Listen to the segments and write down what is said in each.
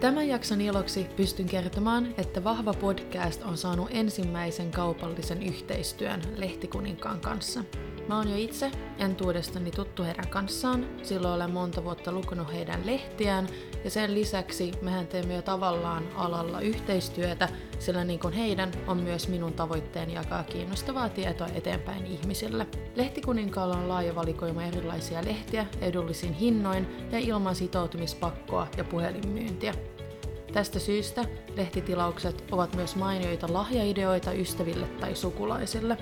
Tämän jakson iloksi pystyn kertomaan, että Vahva podcast on saanut ensimmäisen kaupallisen yhteistyön Lehtikuninkaan kanssa. Mä oon jo itse entuudestani tuttu heidän kanssaan, silloin olen monta vuotta lukenut heidän lehtiään ja sen lisäksi mehän teemme jo tavallaan alalla yhteistyötä, sillä niin kuin heidän on myös minun tavoitteeni jakaa kiinnostavaa tietoa eteenpäin ihmisille. Lehtikuninkaalla on laaja valikoima erilaisia lehtiä edullisin hinnoin ja ilman sitoutumispakkoa ja puhelinmyyntiä. Tästä syystä lehtitilaukset ovat myös mainioita lahjaideoita ystäville tai sukulaisille.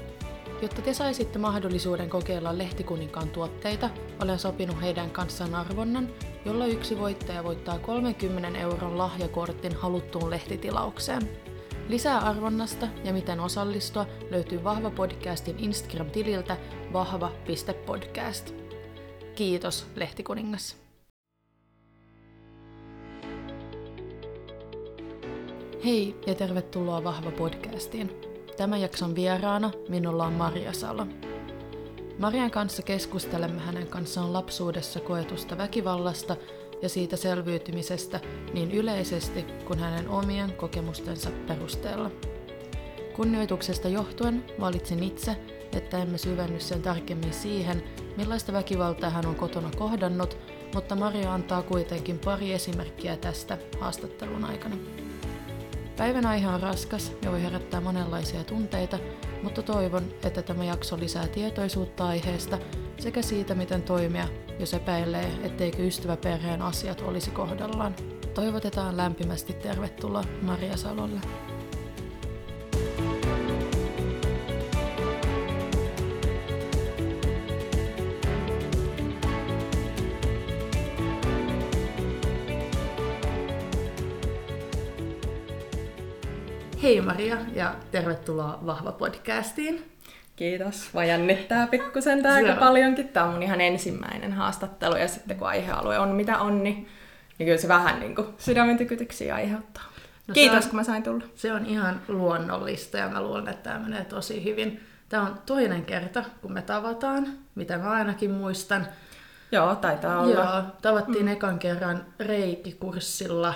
Jotta te saisitte mahdollisuuden kokeilla Lehtikuninkaan tuotteita, olen sopinut heidän kanssaan arvonnan, jolla yksi voittaja voittaa 30 euron lahjakortin haluttuun lehtitilaukseen. Lisää arvonnasta ja miten osallistua löytyy Vahva Podcastin Instagram-tililtä vahva.podcast. Kiitos, Lehtikuningas! Hei ja tervetuloa Vahva Podcastiin. Tämän jakson vieraana minulla on Maria Salo. Marian kanssa keskustelemme hänen kanssaan lapsuudessa koetusta väkivallasta ja siitä selviytymisestä niin yleisesti kuin hänen omien kokemustensa perusteella. Kunnioituksesta johtuen valitsin itse, että emme syvenny sen tarkemmin siihen, millaista väkivaltaa hän on kotona kohdannut, mutta Maria antaa kuitenkin pari esimerkkiä tästä haastattelun aikana. Päivän aihe on raskas ja voi herättää monenlaisia tunteita, mutta toivon, että tämä jakso lisää tietoisuutta aiheesta sekä siitä, miten toimia, jos epäilee, etteikö ystäväperheen asiat olisi kohdallaan. Toivotetaan lämpimästi tervetuloa Maria Salolle. Hei Maria ja tervetuloa Vahva podcastiin. Kiitos. Vaan jännittää pikkusen tää aika paljonkin. Tämä on mun ihan ensimmäinen haastattelu ja sitten kun aihealue on mitä on, niin, niin kyllä se vähän niin kuin sydämen tykytyksiä aiheuttaa. No Kiitos, on, kun mä sain tulla. Se on ihan luonnollista ja mä luulen, että tämä menee tosi hyvin. Tämä on toinen kerta, kun me tavataan, mitä mä ainakin muistan. Joo, taitaa olla. Joo, tavattiin mm. ekan kerran reikikurssilla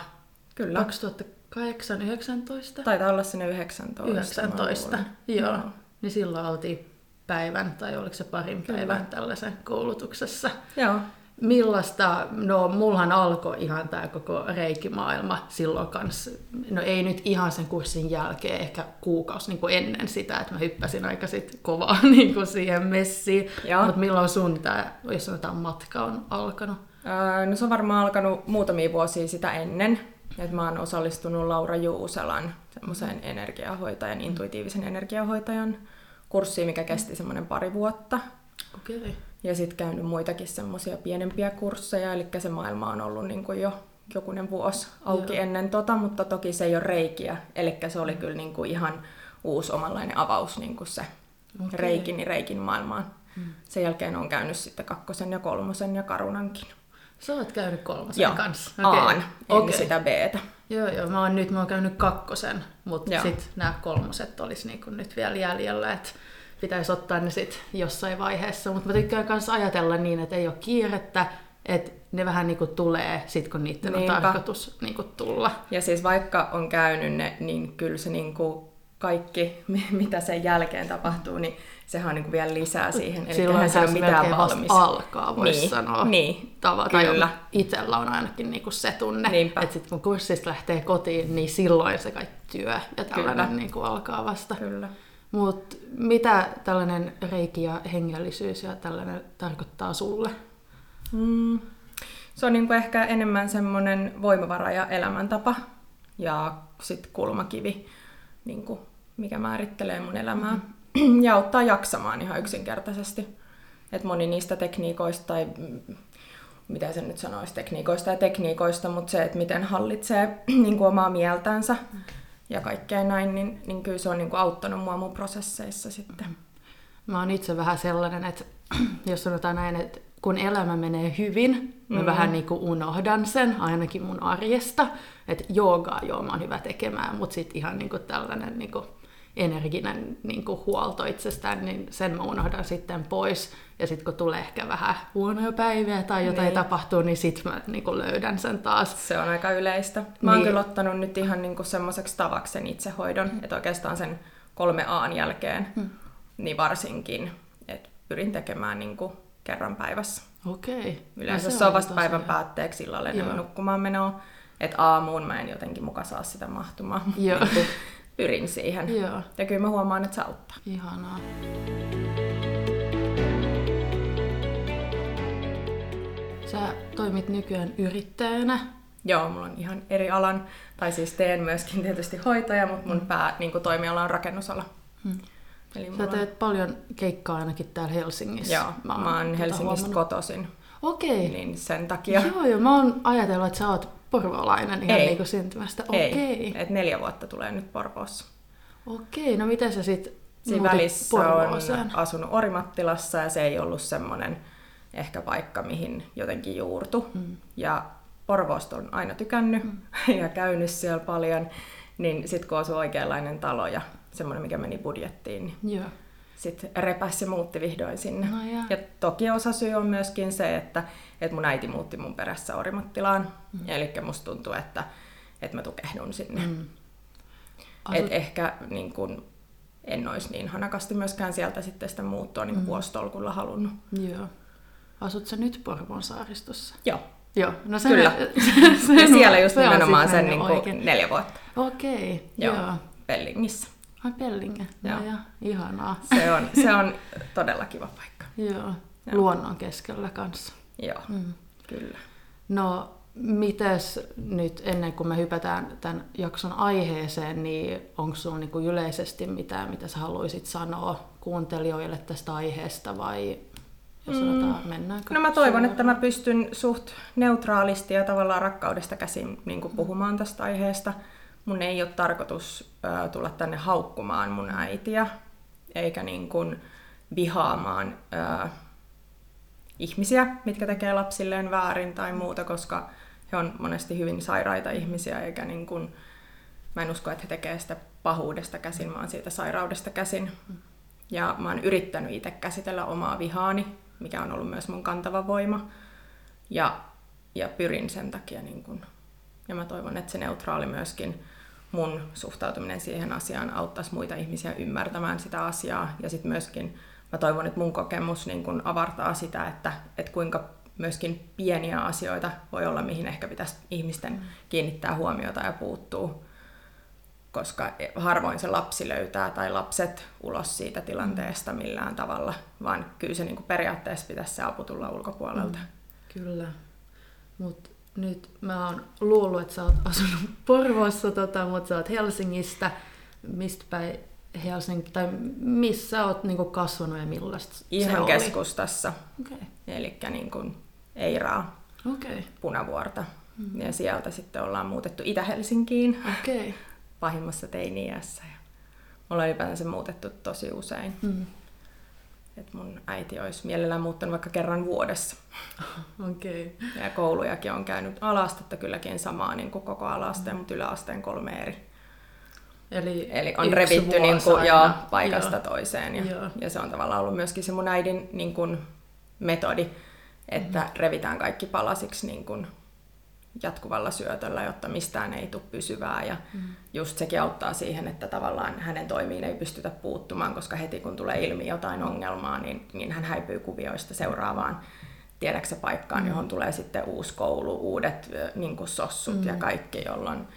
Kyllä. 2000 8, 19? Taitaa olla sinne 19. 19, joo. joo. Niin silloin oltiin päivän, tai oliko se parin Kyllä. päivän tällaisen koulutuksessa. Joo. Millaista, no mullahan alkoi ihan tämä koko reikimaailma silloin kanssa, no ei nyt ihan sen kurssin jälkeen, ehkä kuukausi niin kuin ennen sitä, että mä hyppäsin aika sit kovaa niin kuin siihen messiin. Mutta milloin sun tämä, jos sanotaan matka on alkanut? Öö, no se on varmaan alkanut muutamia vuosia sitä ennen, et mä oon osallistunut Laura Juuselan semmoiseen mm. energiahoitajan, intuitiivisen energiahoitajan kurssiin, mikä kesti semmoinen pari vuotta. Okay. Ja sitten käynyt muitakin semmoisia pienempiä kursseja, eli se maailma on ollut niin kuin jo jokunen vuosi auki Joo. ennen tota, mutta toki se ei ole reikiä, eli se oli mm. kyllä niin kuin ihan uusi omanlainen avaus niin kuin se okay. reikin, niin reikin maailmaan. Mm. Sen jälkeen on käynyt sitten kakkosen ja kolmosen ja karunankin. Sä oot käynyt kolmosen joo. kanssa? Okay. Aan, okay. sitä b Joo, joo. Mä oon nyt mä oon käynyt kakkosen, mutta sitten nämä kolmoset olisi niinku nyt vielä jäljellä, että pitäisi ottaa ne sitten jossain vaiheessa. Mutta mä tykkään myös ajatella niin, että ei ole kiirettä, että ne vähän niinku tulee sit kun niiden on Niinpä. tarkoitus niinku tulla. Ja siis vaikka on käynyt ne, niin kyllä se niinku kaikki, mitä sen jälkeen tapahtuu, niin sehän on niin kuin vielä lisää siihen. Eli Silloin se mitään valmis. alkaa, voisi niin, sanoa. Niin, Tava, kyllä. itsellä on ainakin niin kuin se tunne, Niinpä. että sitten kun kurssista lähtee kotiin, niin silloin se kaikki työ ja tällainen niin kuin alkaa vasta. Kyllä. Mutta mitä tällainen reiki ja hengellisyys ja tällainen tarkoittaa sulle? Mm. Se on niin kuin ehkä enemmän semmoinen voimavara ja elämäntapa ja sitten kulmakivi, niin kuin mikä määrittelee mun elämää. Mm-hmm ja auttaa jaksamaan ihan yksinkertaisesti. Et moni niistä tekniikoista, tai mm, mitä se nyt sanoisi, tekniikoista ja tekniikoista, mutta se, että miten hallitsee niin kuin omaa mieltänsä ja kaikkea näin, niin, niin kyllä se on niin kuin auttanut mua mun prosesseissa sitten. Mä oon itse vähän sellainen, että jos sanotaan näin, että kun elämä menee hyvin, mä mm. vähän niin kuin unohdan sen, ainakin mun arjesta. Että joogaa joo, mä oon hyvä tekemään, mutta sitten ihan niin kuin tällainen niin kuin energinen niin kuin huolto itsestään, niin sen mä unohdan sitten pois. Ja sitten kun tulee ehkä vähän huonoja päiviä tai jotain niin. tapahtuu, niin sitten mä niin kuin löydän sen taas. Se on aika yleistä. Mä oon niin. kyllä ottanut nyt ihan niin semmoiseksi tavaksi sen itsehoidon, mm. että oikeastaan sen kolme aan jälkeen, mm. niin varsinkin, että pyrin tekemään niin kuin kerran päivässä. Okei. Yleensä se on vasta päivän päätteeksi illalle nukkumaan menoa. Että aamuun mä en jotenkin muka saa sitä mahtumaan. Joo. Niin pyrin siihen. Joo. Ja kyllä mä huomaan, että se auttaa. Ihanaa. Sä toimit nykyään yrittäjänä. Joo, mulla on ihan eri alan, tai siis teen myöskin tietysti hoitaja, mutta mun mm. pää niin toimiala on rakennusala. Hmm. Eli Sä teet on... paljon keikkaa ainakin täällä Helsingissä. Joo, mä oon, mä oon Helsingistä huomannut. kotoisin. Okei. Niin sen takia. Joo, joo, mä oon ajatellut, että sä oot porvolainen ihan niin kuin syntymästä. Okei. Ei, et neljä vuotta tulee nyt Porvoossa. Okei, no miten sä sit Siinä välissä on asunut Orimattilassa ja se ei ollut semmoinen ehkä paikka, mihin jotenkin juurtu. Mm. Ja Porvoosta on aina tykännyt mm. ja käynyt siellä paljon, niin sitten kun asui oikeanlainen talo ja semmoinen, mikä meni budjettiin, niin sitten repäs ja muutti vihdoin sinne. No ja. ja toki osa syy on myöskin se, että, että mun äiti muutti mun perässä Orimattilaan, mm. eli musta tuntuu, että, että mä tukehdun sinne. Mm. Asut... Et ehkä niin kun, en olisi niin hanakasti myöskään sieltä sitten sitä muuttoa niin mm. vuostolkulla halunnut. Joo. Asut sä nyt Porvoon saaristossa? Joo. Joo, no se, Kyllä. Se, ja siellä just se nimenomaan sen niin kuin neljä vuotta. Okei, okay, joo. joo. Pellingissä. Ai Pellinge, joo. ja, ihanaa. Se on, se on todella kiva paikka. Joo, joo. luonnon keskellä kanssa. Joo, mm. kyllä. No, mites nyt ennen kuin me hypätään tämän jakson aiheeseen, niin onko sinulla niin yleisesti mitään, mitä sä haluaisit sanoa kuuntelijoille tästä aiheesta vai jos mm. sanotaan, mennäänkö? No mä toivon, suoraan? että mä pystyn suht neutraalisti ja tavallaan rakkaudesta käsin niin puhumaan tästä aiheesta. Mun ei ole tarkoitus tulla tänne haukkumaan mun äitiä, eikä niin kuin vihaamaan ihmisiä, mitkä tekee lapsilleen väärin tai muuta, koska he on monesti hyvin sairaita ihmisiä, eikä niin kuin, mä en usko, että he tekevät sitä pahuudesta käsin, vaan siitä sairaudesta käsin. Ja mä oon yrittänyt itse käsitellä omaa vihaani, mikä on ollut myös mun kantava voima. Ja, ja pyrin sen takia, niin kun, ja mä toivon, että se neutraali myöskin mun suhtautuminen siihen asiaan auttaisi muita ihmisiä ymmärtämään sitä asiaa. Ja sitten myöskin mä toivon, että mun kokemus niin kun avartaa sitä, että, että kuinka myöskin pieniä asioita voi olla, mihin ehkä pitäisi ihmisten mm. kiinnittää huomiota ja puuttuu, koska harvoin se lapsi löytää tai lapset ulos siitä tilanteesta mm. millään tavalla, vaan kyllä se niin periaatteessa pitäisi se apu tulla ulkopuolelta. Mm. Kyllä, mutta nyt mä oon luullut, että sä oot asunut Porvoossa, tota, mutta sä oot Helsingistä. Mistä päin Helsinki, tai missä oot niinku kasvanut ja millaista Ihan se keskustassa. Okay. Eli niin kuin Eiraa, okay. Punavuorta. Mm-hmm. Ja sieltä sitten ollaan muutettu Itä-Helsinkiin okay. pahimmassa teini-iässä. Ja ollaan ylipäänsä muutettu tosi usein. Mm. Et mun äiti olisi mielellään muuttanut vaikka kerran vuodessa. Okay. Ja koulujakin on käynyt alastetta kylläkin samaa niin kuin koko alasteen, mm. mutta yläasteen kolme eri. Eli, Eli on revitty niin kuin, joo, paikasta joo. toiseen. Ja, ja se on tavallaan ollut myöskin se mun äidin niin kuin, metodi että mm. revitään kaikki palasiksi niin kuin jatkuvalla syötöllä, jotta mistään ei tule pysyvää. Ja mm. just sekin auttaa siihen, että tavallaan hänen toimiin ei pystytä puuttumaan, koska heti kun tulee ilmi jotain ongelmaa, niin, niin hän häipyy kuvioista seuraavaan tiedäksä paikkaan, mm. johon tulee sitten uusi koulu, uudet niin kuin sossut mm. ja kaikki, jolloin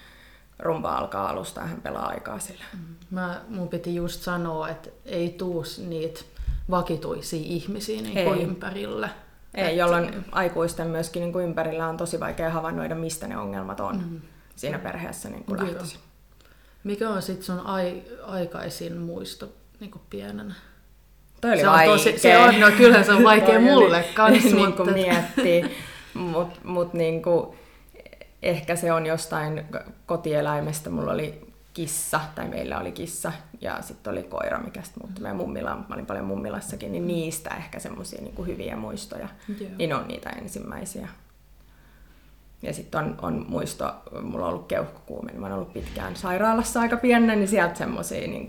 rumba alkaa alusta ja hän pelaa aikaa sillä. Mm. Mä, mun piti just sanoa, että ei tuu niitä vakituisia ihmisiä niin kuin ympärille. Ei, jolloin aikuisten myöskin niin kuin ympärillä on tosi vaikea havainnoida, mistä ne ongelmat on mm. siinä perheessä niin kuin lähtöisin. Mikä on sitten sun ai- aikaisin muisto niin kuin pienenä? Toi oli se vaikea. On tosi, se on, no kyllä se on vaikea mulle kanssa. niin kuin miettii, mutta mut niin kuin, ehkä se on jostain kotieläimestä. Mulla oli kissa, tai meillä oli kissa, ja sitten oli koira, mikä sitten muuttui meidän mummilla, mä olin paljon mummilassakin, niin niistä ehkä semmoisia niin hyviä muistoja, Joo. niin on niitä ensimmäisiä. Ja sitten on, on muisto, mulla on ollut keuhkokuume, niin mä oon ollut pitkään sairaalassa aika pienen, niin sieltä semmoisia niin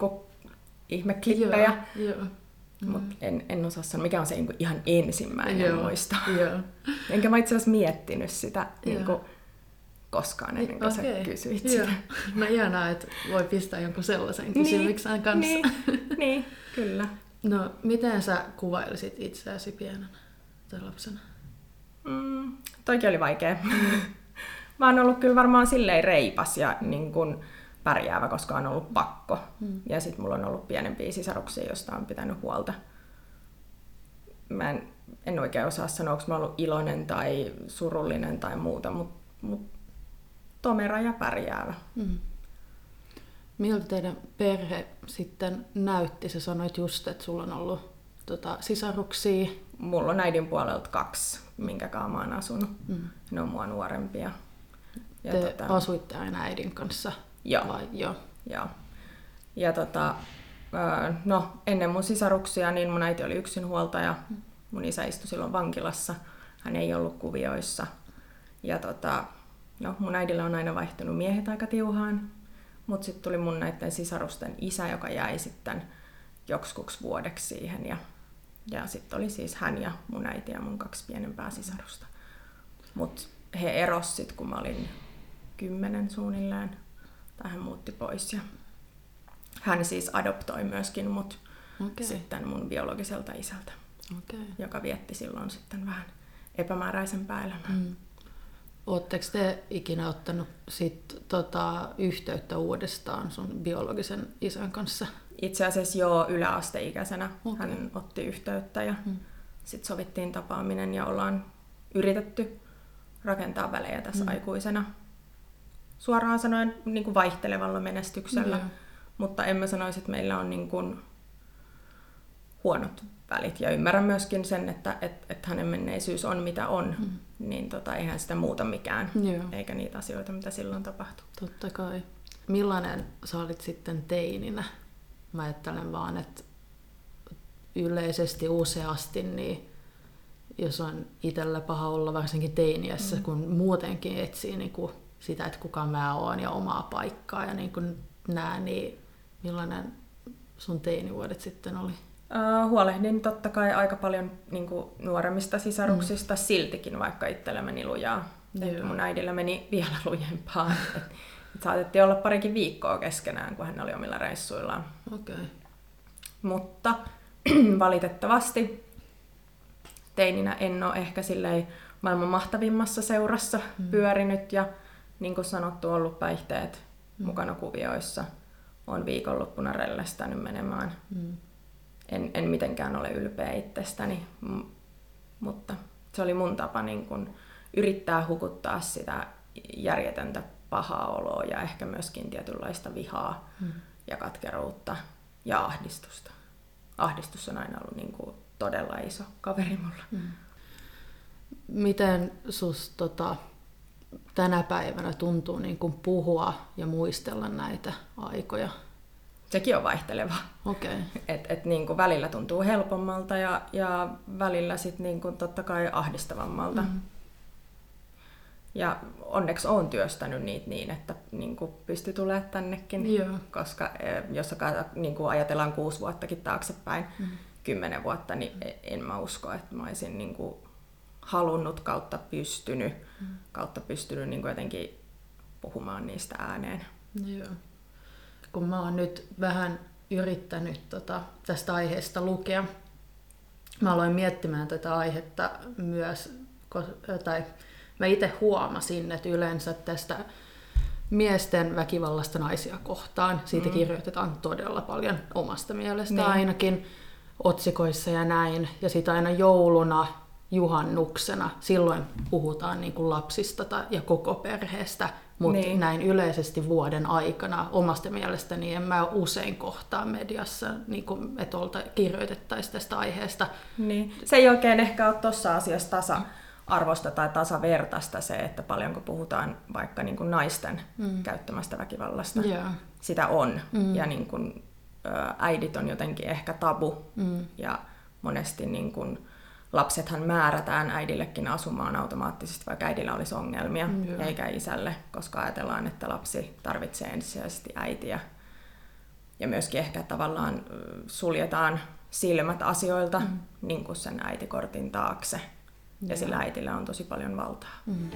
ihmeklippejä. Joo, joo. Mutta en, en osaa sanoa, mikä on se niinku ihan ensimmäinen Joo, muisto. Joo. Enkä mä itse asiassa miettinyt sitä Joo. niinku, koskaan ennen kuin sä Okei, kysyit joo. sitä. No ihanaa, että voi pistää jonkun sellaisen kysymyksen kanssa. Niin, niin, kyllä. No, miten sä kuvailisit itseäsi pienenä tai lapsena? Mm, toikin oli vaikea. mä oon ollut kyllä varmaan silleen reipas ja niin kun pärjäävä, koska on ollut pakko. Mm. Ja sitten mulla on ollut pienempiä sisaruksia, joista on pitänyt huolta. Mä en, en oikein osaa sanoa, onko mä ollut iloinen tai surullinen tai muuta, mutta mut tomera ja pärjäävä. Mm. Miltä teidän perhe sitten näytti? Sä sanoit just, että sulla on ollut tota, sisaruksia. Mulla on äidin puolelta kaksi, minkä kanssa mä oon asunut. Mm. Ne on mua nuorempia. Ja Te tota... asuitte aina äidin kanssa? Joo. Vai? Joo. Joo. Ja tota, no, ennen mun sisaruksia, niin mun äiti oli yksinhuoltaja. Mun isä istui silloin vankilassa. Hän ei ollut kuvioissa. Ja tota, no, mun äidillä on aina vaihtunut miehet aika tiuhaan. Mutta sitten tuli mun näiden sisarusten isä, joka jäi sitten joksikuksi vuodeksi siihen. Ja, ja sitten oli siis hän ja mun äiti ja mun kaksi pienempää sisarusta. Mutta he eros sitten, kun mä olin kymmenen suunnilleen. Tai hän muutti pois. Ja hän siis adoptoi myöskin mut Okei. sitten mun biologiselta isältä, Okei. joka vietti silloin sitten vähän epämääräisempää elämää. Mm. Oletteko te ikinä ottanut sit, tota, yhteyttä uudestaan sun biologisen isän kanssa? Itse asiassa jo yläasteikäisenä Okei. hän otti yhteyttä ja Mm. sitten sovittiin tapaaminen ja ollaan yritetty rakentaa välejä tässä Mm. aikuisena. Suoraan sanoen niin kuin vaihtelevalla menestyksellä, Joo. mutta en mä sanoisi, että meillä on niin kuin huonot välit. Ja ymmärrän myöskin sen, että et, et hänen menneisyys on mitä on, Mm. Niin tota, eihän sitä muuta mikään, Joo. eikä niitä asioita, mitä silloin tapahtui. Totta kai. Millainen sä olit sitten teininä? Mä ajattelen vaan, että yleisesti useasti, niin jos on itsellä paha olla varsinkin teiniässä, mm. kun muutenkin etsii niin kuin sitä, että kuka mä oon ja omaa paikkaa ja niin kuin nää, niin millainen sun teinivuodet sitten oli? Uh, huolehdin totta kai aika paljon niin kuin, nuoremmista sisaruksista mm. siltikin, vaikka itsellä meni lujaa. Joo. mun äidillä meni vielä lujempaa. Et, et saatettiin olla parikin viikkoa keskenään, kun hän oli omilla reissuillaan. Okay. Mutta valitettavasti teininä en ole ehkä silleen maailman mahtavimmassa seurassa mm. pyörinyt ja niin kuin sanottu ollut päihteet mm. mukana kuvioissa. On viikonloppuna rellestänyt menemään. Mm. En, en mitenkään ole ylpeä itsestäni, m- mutta se oli mun tapa niin kun yrittää hukuttaa sitä järjetöntä pahaa oloa ja ehkä myöskin tietynlaista vihaa Mm. ja katkeruutta ja ahdistusta. Ahdistus on aina ollut niin kuin todella iso kaveri mulla. Mm. Miten sus tota, tänä päivänä tuntuu niin kuin puhua ja muistella näitä aikoja? Sekin on vaihteleva. Okay. Et, et niin kuin välillä tuntuu helpommalta ja, ja välillä sit niin kuin totta kai ahdistavammalta. Mm. Ja onneksi olen työstänyt niitä niin, että niin kuin pystyi tulemaan tännekin. Joo. Koska eh, jos niin kuin ajatellaan kuusi vuottakin taaksepäin, Mm. kymmenen vuotta, niin e- en mä usko, että mä olisin niin kuin halunnut kautta pystynyt, Mm. kautta pystynyt niin kuin jotenkin puhumaan niistä ääneen. Joo. Kun mä oon nyt vähän yrittänyt tota, tästä aiheesta lukea, mä aloin miettimään tätä aihetta myös, tai mä itse huomasin, että yleensä tästä miesten väkivallasta naisia kohtaan, siitä Mm. kirjoitetaan todella paljon omasta mielestä Niin. ainakin otsikoissa ja näin. Ja sitten aina jouluna, juhannuksena, silloin puhutaan niin kuin lapsista ta- ja koko perheestä, mutta Niin. näin yleisesti vuoden aikana omasta mielestäni en mä usein kohtaa mediassa, niin kuin, että olta, kirjoitettaisiin tästä aiheesta. Niin. Se ei oikein ehkä ole tuossa asiassa tasa-arvosta tai tasavertaista se, että paljonko puhutaan vaikka niin kuin naisten Mm. käyttämästä väkivallasta. Joo. Sitä on. Mm. Ja niin kuin, äidit on jotenkin ehkä tabu. Mm. Ja monesti niin kuin, lapsethan määrätään äidillekin asumaan automaattisesti, vaikka äidillä olisi ongelmia, Mm, eikä isälle, koska ajatellaan, että lapsi tarvitsee ensisijaisesti äitiä. ja myöskin ehkä tavallaan suljetaan silmät asioilta mm. niin kuin sen äitikortin taakse. Ja, ja sillä äitillä on tosi paljon valtaa. Mm.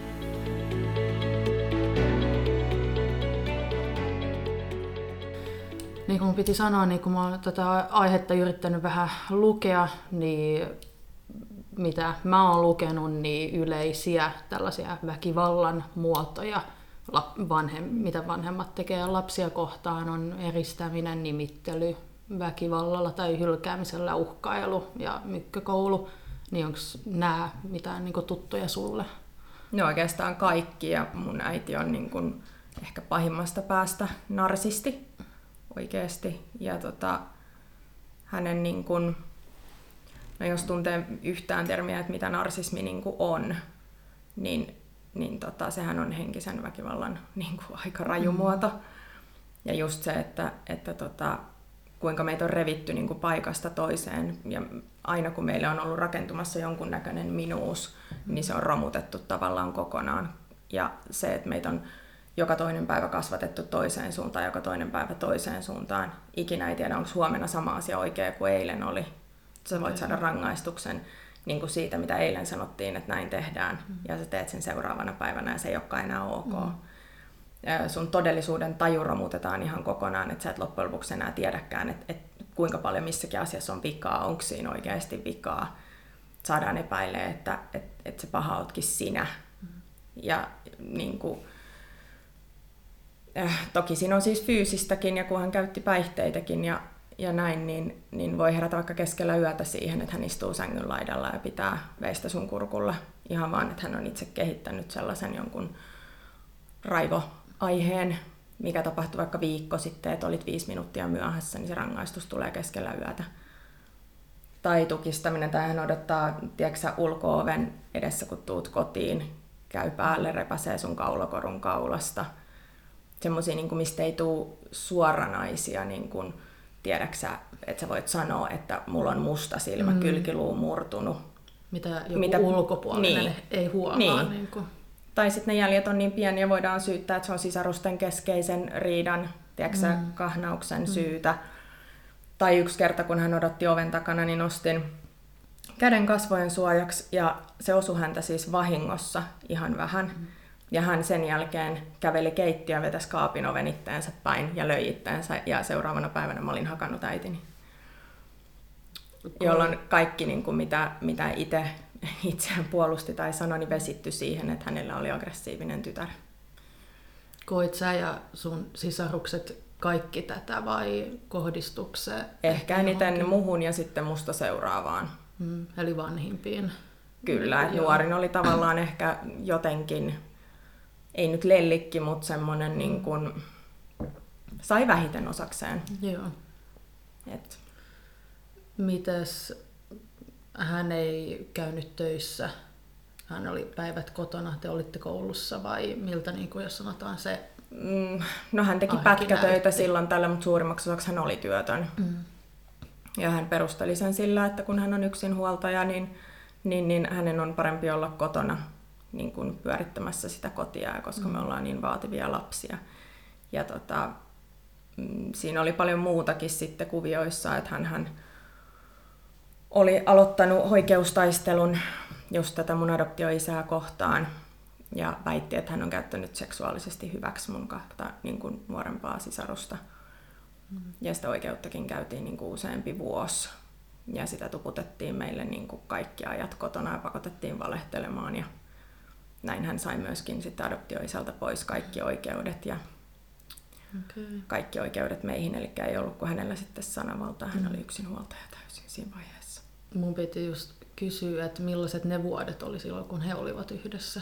Niin kuin piti sanoa, niin kun mä oon tätä aihetta yrittänyt vähän lukea, niin mitä mä oon lukenut, niin yleisiä tällaisia väkivallan muotoja, vanhem, mitä vanhemmat tekee lapsia kohtaan, on eristäminen, nimittely, väkivallalla tai hylkäämisellä uhkailu ja mykkökoulu. Niin onko nämä mitään niin tuttuja sulle? No oikeastaan kaikki ja mun äiti on niin kuin ehkä pahimmasta päästä narsisti oikeasti. Ja tota, hänen niin kuin, no jos tuntee yhtään termiä, että mitä narsismi niin kuin on, niin, niin tota, sehän on henkisen väkivallan niin kuin aika raju mm. muoto. Ja just se, että, että tota, kuinka meitä on revitty niin kuin paikasta toiseen. Ja aina kun meille on ollut rakentumassa jonkunnäköinen minuus, niin se on romutettu tavallaan kokonaan. Ja se, että meitä on joka toinen päivä kasvatettu toiseen suuntaan, joka toinen päivä toiseen suuntaan. Ikinä ei tiedä, onko huomenna sama asia oikea kuin eilen oli. Sä voit saada rangaistuksen niin kuin siitä, mitä eilen sanottiin, että näin tehdään, mm. ja sä teet sen seuraavana päivänä, ja se ei olekaan enää ok. Mm. Sun todellisuuden taju romutetaan ihan kokonaan, että sä et loppujen lopuksi enää tiedäkään, että, että kuinka paljon missäkin asiassa on vikaa, onko siinä oikeasti vikaa. Saadaan epäilee, että, että, että se paha ootkin sinä. Mm. Ja niin kuin, äh, toki siinä on siis fyysistäkin, ja kun hän käytti päihteitäkin ja, ja näin, niin, niin voi herätä vaikka keskellä yötä siihen, että hän istuu sängyn laidalla ja pitää veistä sun kurkulla. Ihan vaan, että hän on itse kehittänyt sellaisen jonkun raivoaiheen, mikä tapahtui vaikka viikko sitten, että olit viisi minuuttia myöhässä, niin se rangaistus tulee keskellä yötä. Tai tukistaminen, tai hän odottaa, tiedätkö ulko-oven edessä, kun tuut kotiin, käy päälle, repäsee sun kaulakorun kaulasta – semmoisia, niin mistä ei tule suoranaisia, niin kuin, tiedäksä, että sä voit sanoa, että mulla on musta silmä, mm. kylkiluu murtunut. Mitä joku Mitä, ulkopuolinen niin, ei huomaa. Niin. Niin kuin. Tai sitten ne jäljet on niin pieniä, voidaan syyttää, että se on sisarusten keskeisen riidan, tiedätkö, mm. kahnauksen mm. syytä. Tai yksi kerta, kun hän odotti oven takana, niin nostin käden kasvojen suojaksi ja se osui häntä siis vahingossa ihan vähän. Mm. Ja hän sen jälkeen käveli keittiön, vetäisi kaapin oven itteensä päin ja löi itteensä. Ja seuraavana päivänä mä olin hakannut äitini. Okay. Jolloin kaikki, niin kuin mitä, mitä itse itseään puolusti tai sanoi, niin vesitty siihen, että hänellä oli aggressiivinen tytär. Koit sä ja sun sisarukset kaikki tätä vai kohdistuiko se? Ehkä eniten muhun ja sitten musta seuraavaan. Mm, eli vanhimpiin. Kyllä, että nuorin oli tavallaan ehkä jotenkin ei nyt lellikki, mutta semmoinen niin kuin, sai vähiten osakseen. Joo. Et. Mites hän ei käynyt töissä? Hän oli päivät kotona, te olitte koulussa vai miltä, niin kuin jos sanotaan se mm, No hän teki pätkätöitä näytti. silloin tällä, mutta suurimmaksi osaksi hän oli työtön. Mm. Ja hän perusteli sen sillä, että kun hän on yksinhuoltaja, niin, niin, niin hänen on parempi olla kotona niin kuin pyörittämässä sitä kotia, koska mm. me ollaan niin vaativia lapsia. Ja tota, mm, siinä oli paljon muutakin sitten kuvioissa, että hän, hän oli aloittanut oikeustaistelun just tätä mun adoptioisää kohtaan ja väitti, että hän on käyttänyt seksuaalisesti hyväksi mun kahta niin kuin nuorempaa sisarusta. Mm. Ja sitä oikeuttakin käytiin niin kuin useampi vuosi. Ja sitä tuputettiin meille niin kuin kaikki ajat kotona ja pakotettiin valehtelemaan. Ja näin hän sai myöskin sitten adoptioisältä pois kaikki oikeudet ja okay. kaikki oikeudet meihin, eli ei ollut kuin hänellä sitten sanavalta. Hän mm. oli yksinhuoltaja täysin siinä vaiheessa. Mun piti just kysyä, että millaiset ne vuodet oli silloin, kun he olivat yhdessä?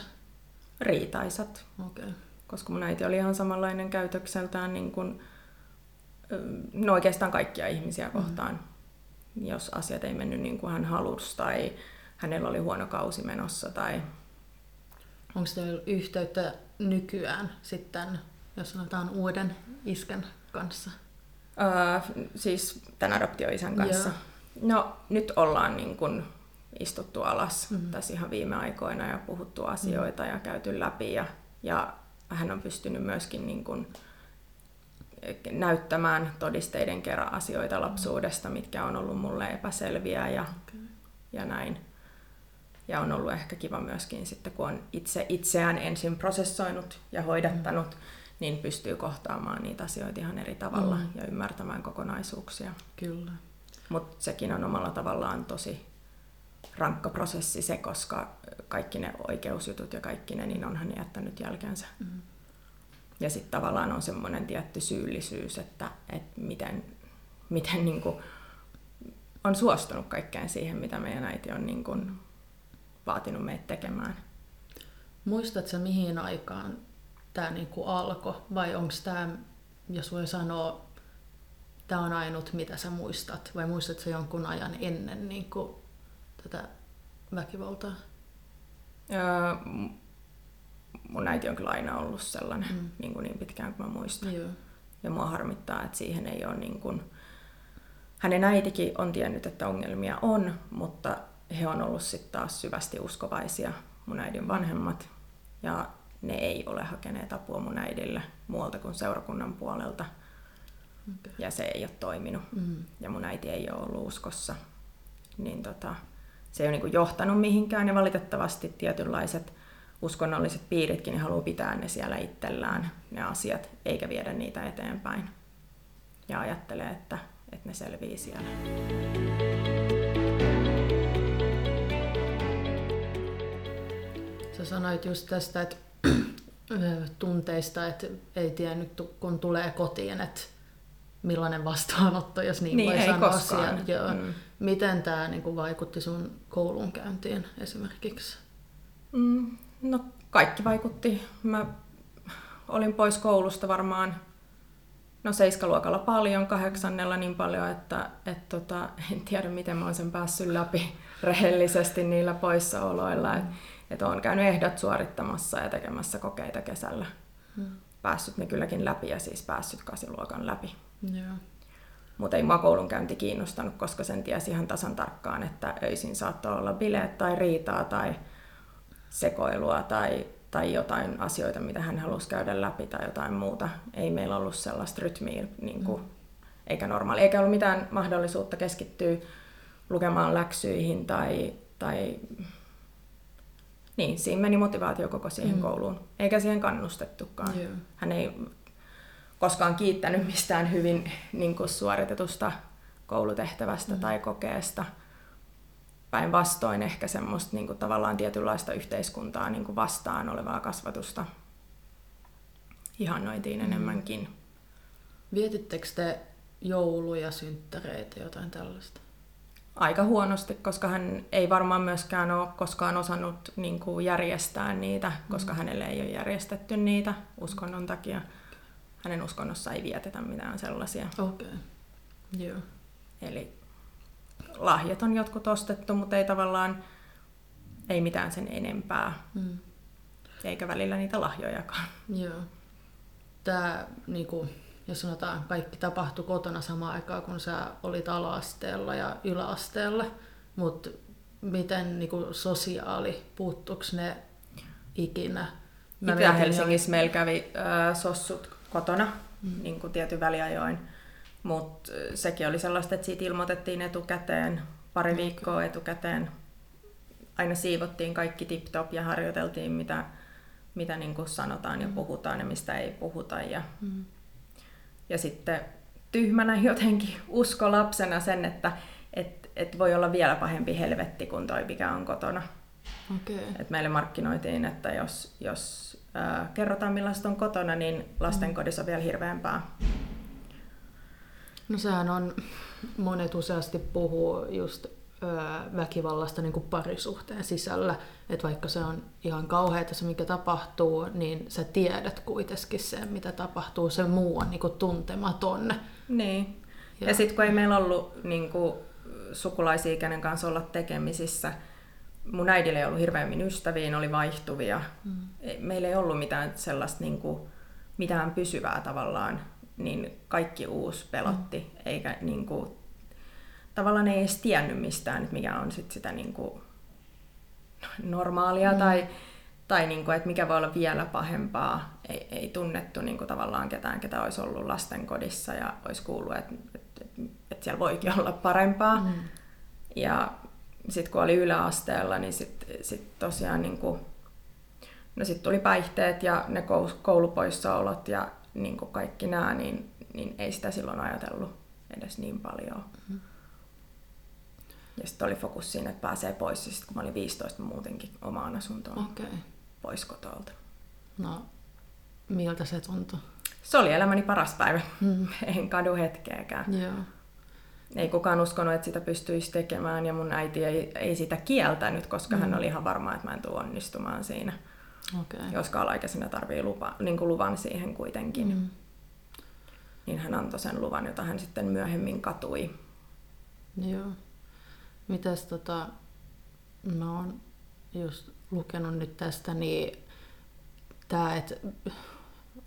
Riitaisat. Okay. Koska mun äiti oli ihan samanlainen käytökseltään niin kuin, no oikeastaan kaikkia ihmisiä kohtaan. Mm. Jos asiat ei mennyt niin kuin hän halusi tai hänellä oli huono kausi menossa tai Onko teillä yhteyttä nykyään sitten, jos sanotaan uuden iskän kanssa? Öö, siis tämän adoptioisän kanssa. Joo. No nyt ollaan niin kun istuttu alas mm-hmm. tässä ihan viime aikoina ja puhuttu asioita mm-hmm. ja käyty läpi ja, ja hän on pystynyt myöskin niin kun näyttämään todisteiden kerran asioita lapsuudesta, mitkä on ollut mulle epäselviä ja, okay. ja näin. Ja on ollut ehkä kiva myöskin sitten, kun on itse itseään ensin prosessoinut ja hoidattanut, mm. niin pystyy kohtaamaan niitä asioita ihan eri tavalla mm. ja ymmärtämään kokonaisuuksia. Kyllä. Mutta sekin on omalla tavallaan tosi rankka prosessi se, koska kaikki ne oikeusjutut ja kaikki ne, niin onhan ne jättänyt jälkensä. Mm. Ja sitten tavallaan on semmoinen tietty syyllisyys, että, että miten, miten niin kuin on suostunut kaikkeen siihen, mitä meidän äiti on niin kuin vaatinut meitä tekemään. Muistatko mihin aikaan tämä niin kuin alkoi? Vai onko tämä, jos voi sanoa, tämä on ainut, mitä sä muistat? Vai muistatko jonkun ajan ennen niin kuin tätä väkivaltaa? Öö, mun äiti on kyllä aina ollut sellainen mm. niin, kuin niin pitkään kuin mä muistan. Joo. Ja mua harmittaa, että siihen ei ole niin kuin... Hänen äitikin on tiennyt, että ongelmia on, mutta he on ollut sitten taas syvästi uskovaisia, mun äidin vanhemmat. Ja ne ei ole hakeneet apua mun äidille muualta kuin seurakunnan puolelta. Okay. Ja se ei ole toiminut. Mm. Ja mun äiti ei ole ollut uskossa. Niin tota, se ei ole niin johtanut mihinkään. Ja valitettavasti tietynlaiset uskonnolliset piiritkin niin haluaa pitää ne siellä itsellään, ne asiat, eikä viedä niitä eteenpäin. Ja ajattelee, että, että ne selvii siellä. Sanoit just tästä, että tunteista, että ei tiennyt kun tulee kotiin, että millainen vastaanotto, jos niin, niin voi ei sanoa koskaan. Joo. Mm. Miten tämä niin vaikutti sun koulunkäyntiin esimerkiksi? Mm, No kaikki vaikutti. Mä olin pois koulusta varmaan no seiskaluokalla paljon, kahdeksannella niin paljon, että et tota, en tiedä miten mä oon sen päässyt läpi rehellisesti niillä poissaoloilla. Et, et oon käynyt ehdot suorittamassa ja tekemässä kokeita kesällä. Hmm. Päässyt ne kylläkin läpi ja siis päässyt kasiluokan läpi. Mutta ei mua koulunkäynti kiinnostanut, koska sen tiesi ihan tasan tarkkaan, että öisin saattoi olla bileet tai riitaa tai sekoilua tai, tai jotain asioita, mitä hän halusi käydä läpi tai jotain muuta. Ei meillä ollut sellaista rytmiä niin kuin, mm. eikä normaali, eikä ollut mitään mahdollisuutta keskittyä lukemaan läksyihin tai, tai niin, siinä meni motivaatio koko siihen mm. kouluun, eikä siihen kannustettukaan. Yeah. Hän ei koskaan kiittänyt mistään hyvin niin kuin suoritetusta koulutehtävästä mm. tai kokeesta päinvastoin ehkä semmoista niin kuin, tavallaan tietynlaista yhteiskuntaa niin kuin vastaan olevaa kasvatusta ihannoitiin mm. enemmänkin. Vietittekö te jouluja, synttäreitä, jotain tällaista? Aika huonosti, koska hän ei varmaan myöskään ole koskaan osannut niin kuin järjestää niitä, koska mm. hänelle ei ole järjestetty niitä uskonnon takia. Hänen uskonnossa ei vietetä mitään sellaisia. Okei, okay. joo. Eli lahjat on jotkut ostettu, mutta ei tavallaan, ei mitään sen enempää. Mm. Eikä välillä niitä lahjojakaan. Joo. Tämä, niin kuin, jos sanotaan, kaikki tapahtui kotona samaan aikaan, kun sä olit ala-asteella ja yläasteella, mutta miten niin kuin, sosiaali, puuttuiko ne ikinä? Itä-Helsingissä meillä kävi äh, sossut kotona, mm. niin kuin tietyn väliajoin mutta sekin oli sellaista, että siitä ilmoitettiin etukäteen, pari viikkoa etukäteen. Aina siivottiin kaikki tip-top ja harjoiteltiin, mitä, mitä niin kuin sanotaan ja mm. puhutaan ja mistä ei puhuta. Ja, mm. Ja sitten tyhmänä jotenkin usko lapsena sen, että et, et voi olla vielä pahempi helvetti kuin toi, mikä on kotona. Okay. Et meille markkinoitiin, että jos, jos äh, kerrotaan millaista on kotona, niin lastenkodissa on vielä hirveämpää. No sehän on, monet useasti puhuu just väkivallasta niin kuin parisuhteen sisällä, että vaikka se on ihan kauheata se, mikä tapahtuu, niin sä tiedät kuitenkin se, mitä tapahtuu, se muu on niin kuin tuntematon. Niin. Ja, ja sitten kun ei meillä ollut niin kuin, sukulaisia, kenen kanssa olla tekemisissä, mun äidillä ei ollut hirveämmin ystäviä, oli vaihtuvia. Mm. Meillä ei ollut mitään sellaista niin kuin, mitään pysyvää tavallaan niin kaikki uusi pelotti, mm. eikä niin kuin, tavallaan ei edes tiennyt mistään, että mikä on sit sitä niin kuin, normaalia mm. tai, Tai niin kuin, että mikä voi olla vielä pahempaa, ei, ei tunnettu niin kuin tavallaan ketään, ketä olisi ollut lastenkodissa ja olisi kuullut, että, että, että siellä voikin olla parempaa. Mm. Ja sitten kun oli yläasteella, niin sitten sit tosiaan niin kuin, no sit tuli päihteet ja ne koulupoissaolot ja niin kuin kaikki nämä, niin, niin ei sitä silloin ajatellut edes niin paljon. Mm-hmm. Ja sitten oli fokus siinä, että pääsee pois. Ja sitten kun mä olin 15, mä muutenkin omaan asuntoon okay. pois kotolta. No, miltä se tuntui? Se oli elämäni paras päivä. Mm. en kadu hetkeäkään. Joo. Ei kukaan uskonut, että sitä pystyisi tekemään ja mun äiti ei, ei sitä kieltänyt, koska mm. hän oli ihan varma, että mä en tule onnistumaan siinä. Okay. Koska alaikäisenä tarvii lupa, niin kuin luvan siihen kuitenkin. Mm. Niin hän antoi sen luvan, jota hän sitten myöhemmin katui. Joo. Mitäs tota, mä oon just lukenut nyt tästä, niin tämä, että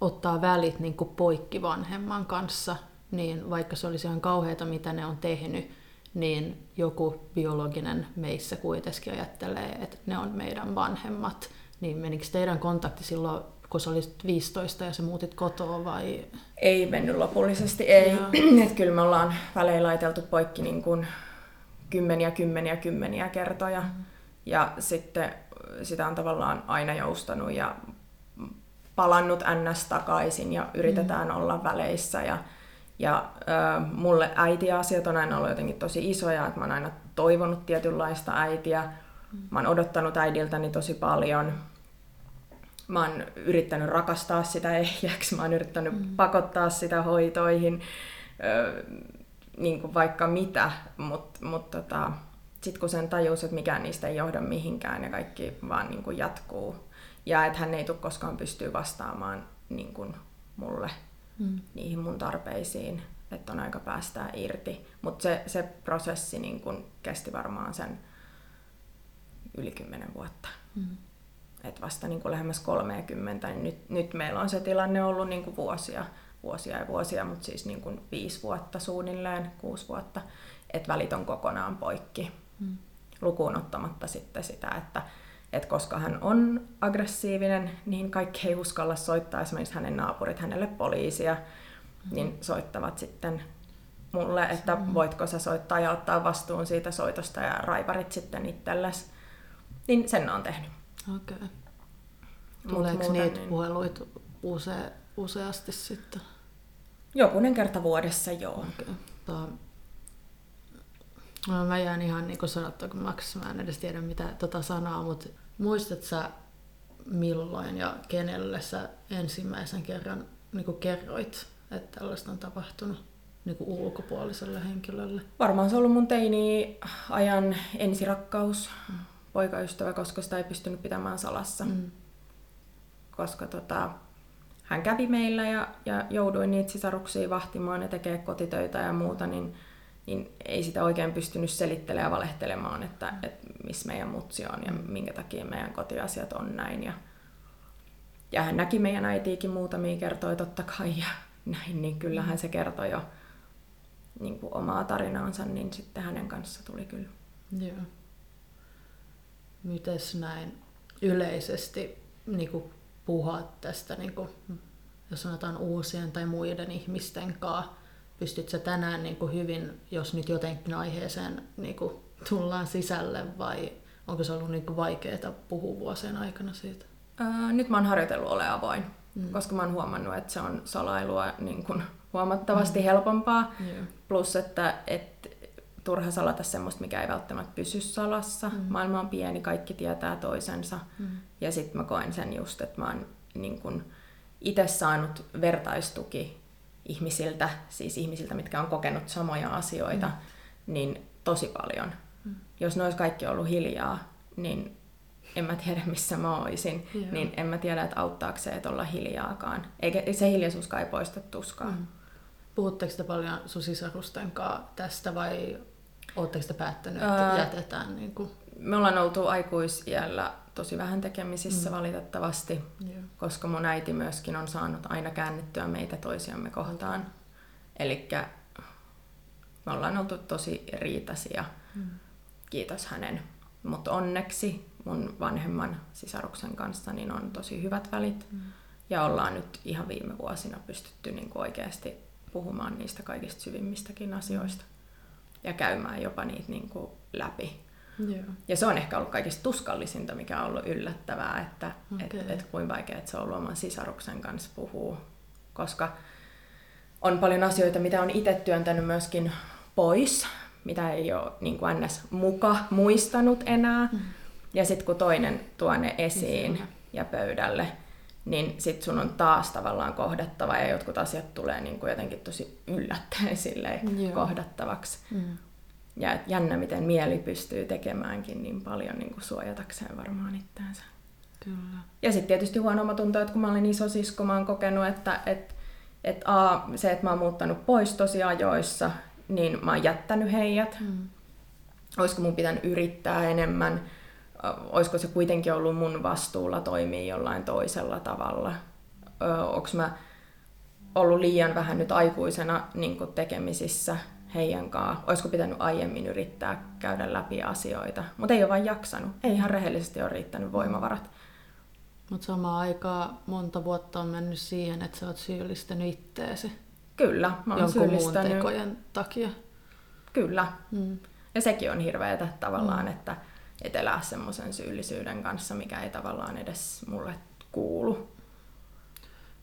ottaa välit niin kuin poikki vanhemman kanssa, niin vaikka se olisi ihan kauheata, mitä ne on tehnyt, niin joku biologinen meissä kuitenkin ajattelee, että ne on meidän vanhemmat. Niin menikö teidän kontakti silloin, kun sä olisit 15 ja sä muutit kotoa vai? Ei mennyt lopullisesti, ei. että kyllä me ollaan välein laiteltu poikki niin kuin kymmeniä, kymmeniä, kymmeniä kertoja. Mm. Ja sitten sitä on tavallaan aina joustanut ja palannut ns. takaisin ja yritetään mm. olla väleissä. Ja, ja ö, mulle äitiasiat on aina ollut jotenkin tosi isoja, että mä oon aina toivonut tietynlaista äitiä. Mm. Mä oon odottanut äidiltäni tosi paljon. Mä oon yrittänyt rakastaa sitä ehjäksi, mä oon yrittänyt mm. pakottaa sitä hoitoihin. Ö, niin kuin vaikka mitä, mutta mut tota, sitten kun sen tajus, että mikään niistä ei johda mihinkään ja kaikki vaan niin kuin jatkuu ja että hän ei tule koskaan pystyä vastaamaan niin kuin mulle mm. niihin mun tarpeisiin, että on aika päästää irti. Mutta se, se prosessi niin kuin kesti varmaan sen yli kymmenen vuotta. Mm. Et vasta niin kuin lähemmäs 30, niin nyt, nyt meillä on se tilanne ollut niin kuin vuosia vuosia ja vuosia, mutta siis niin kuin viisi vuotta suunnilleen, kuusi vuotta, että välit on kokonaan poikki. Mm. Lukuun ottamatta sitten sitä, että, että koska hän on aggressiivinen, niin kaikki ei uskalla soittaa esimerkiksi hänen naapurit hänelle poliisia, mm. niin soittavat sitten mulle, että mm. voitko sä soittaa ja ottaa vastuun siitä soitosta ja raivarit sitten itsellesi. Niin sen on tehnyt. Okei. Okay. Tuleeko niitä niin... puheluita use, useasti sitten? Jokunen kerta vuodessa, joo. Okay. Tää... No, mä jään ihan niin kuin sanottu, kun maks, mä en edes tiedä mitä tota sanaa, mutta muistat sä milloin ja kenelle sä ensimmäisen kerran niin kuin kerroit, että tällaista on tapahtunut niin kuin ulkopuoliselle henkilölle? Varmaan se on ollut mun teini-ajan ensirakkaus, mm. poikaystävä, koska sitä ei pystynyt pitämään salassa. Mm. Koska tota, hän kävi meillä ja, ja jouduin niitä sisaruksia vahtimaan ja tekee kotitöitä ja muuta, niin, niin ei sitä oikein pystynyt selittelemään ja valehtelemaan, että, että missä meidän mutsi on ja minkä takia meidän kotiasiat on näin. Ja, ja hän näki meidän äitiikin muutamia kertoja totta kai ja näin, niin kyllähän se kertoi jo niin kuin omaa tarinaansa, niin sitten hänen kanssa tuli kyllä. Joo. Mites näin yleisesti niin kuin puhua tästä, niin kuin, jos sanotaan uusien tai muiden ihmisten kanssa, pystytkö tänään niin kuin hyvin, jos nyt jotenkin aiheeseen niin kuin tullaan sisälle vai onko se ollut niin kuin vaikeaa puhua vuosien aikana siitä? Ää, nyt mä oon harjoitellut ole avoin, mm. koska mä oon huomannut, että se on salailua niin kuin huomattavasti mm. helpompaa. Yeah. Plus, että, että turha salata semmoista, mikä ei välttämättä pysy salassa. Mm. Maailma on pieni, kaikki tietää toisensa. Mm. Ja sitten mä koen sen just, että mä oon niin kun itse saanut vertaistuki ihmisiltä, siis ihmisiltä, mitkä on kokenut samoja asioita, mm. niin tosi paljon. Mm. Jos ne olisi kaikki ollut hiljaa, niin en mä tiedä missä mä olisin, Joo. niin en mä tiedä, että auttaako se, että olla hiljaakaan. Eikä se hiljaisuuskaan ei poista tuskaa. Mm. Puhutteko te paljon sun sisarusten tästä vai Oletteko te päättänyt, että öö, jätetään? Niin kuin? Me ollaan oltu aikuisiällä tosi vähän tekemisissä mm. valitettavasti, yeah. koska mun äiti myöskin on saanut aina käännettyä meitä toisiamme kohtaan. Okay. Eli me ollaan oltu tosi riitaisia, mm. kiitos hänen. Mutta onneksi mun vanhemman sisaruksen kanssa niin on tosi hyvät välit. Mm. Ja ollaan nyt ihan viime vuosina pystytty niin oikeasti puhumaan niistä kaikista syvimmistäkin asioista. Ja käymään jopa niitä niin kuin läpi. Joo. Ja se on ehkä ollut kaikista tuskallisinta, mikä on ollut yllättävää, että okay. et, et kuinka vaikea se on ollut oman sisaruksen kanssa puhua. Koska on paljon asioita, mitä on itse työntänyt myöskin pois, mitä ei ole niin kuin ns. muka muistanut enää. Mm. Ja sitten kun toinen tuo ne esiin niin ja pöydälle, niin sitten sun on taas tavallaan kohdattava ja jotkut asiat tulee niin kuin jotenkin tosi yllättäen silleen kohdattavaksi. Mm. Ja jännä, miten mieli pystyy tekemäänkin niin paljon niin kuin suojatakseen varmaan itseänsä. Kyllä. Ja sitten tietysti huono tuntuu, että kun mä olin iso sisko, mä oon kokenut, että et, et a, se, että mä oon muuttanut pois tosi ajoissa, niin mä oon jättänyt heidät. Mm. Olisiko mun pitänyt yrittää enemmän? Olisiko se kuitenkin ollut mun vastuulla toimia jollain toisella tavalla? Onko mä ollut liian vähän nyt aikuisena niin tekemisissä heidän kanssa. Olisiko pitänyt aiemmin yrittää käydä läpi asioita, mutta ei ole vain jaksanut. Ei ihan rehellisesti ole riittänyt voimavarat. Mutta samaan aikaan monta vuotta on mennyt siihen, että sä oot syyllistänyt itteesi. Kyllä, mä oon Jonkun syyllistänyt. muun tekojen takia. Kyllä. Mm. Ja sekin on hirveätä tavallaan, mm. että et elää semmoisen syyllisyyden kanssa, mikä ei tavallaan edes mulle kuulu.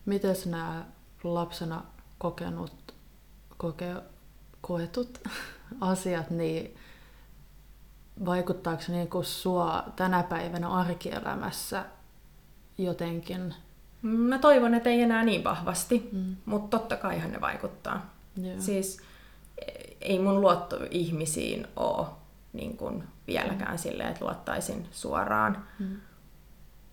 Miten nämä lapsena kokenut, koke, koetut asiat, niin vaikuttaako se niin kuin sua tänä päivänä arkielämässä jotenkin? Mä toivon, että ei enää niin vahvasti, mm. mutta totta kaihan ne vaikuttaa. Joo. Siis ei mun luotto ihmisiin ole niin kuin vieläkään mm. silleen, että luottaisin suoraan. Mm.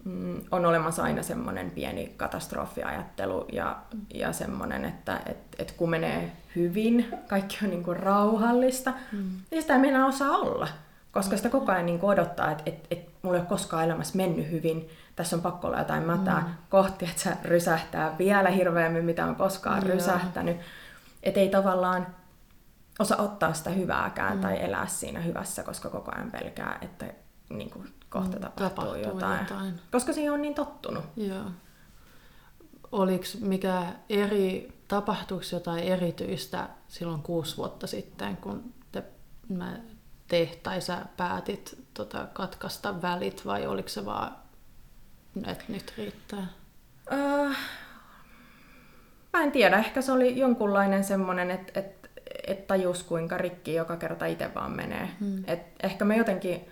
Mm, on olemassa aina semmoinen pieni katastrofiajattelu ja, mm. ja semmoinen, että et, et kun menee hyvin, kaikki on niin kuin rauhallista, mm. niin sitä ei mennä osaa olla. Koska sitä koko ajan niin kuin odottaa, että et, et mulla ei ole koskaan elämässä mennyt hyvin, tässä on pakko olla jotain mätää mm. kohti, että se rysähtää vielä hirveämmin, mitä on koskaan Joo. rysähtänyt. Että ei tavallaan osaa ottaa sitä hyvääkään mm. tai elää siinä hyvässä, koska koko ajan pelkää, että niin kuin, kohta mm, tapahtuu, tapahtuu jotain. jotain. Koska siihen on niin tottunut. Joo. Oliko mikä eri, tapahtuiko jotain erityistä silloin kuusi vuotta sitten, kun te, mä, te tai sä päätit tota, katkaista välit, vai oliko se vaan, että nyt riittää? Uh, mä en tiedä, ehkä se oli jonkunlainen semmoinen, että et, et tajus kuinka rikki joka kerta itse vaan menee. Hmm. Et ehkä mä jotenkin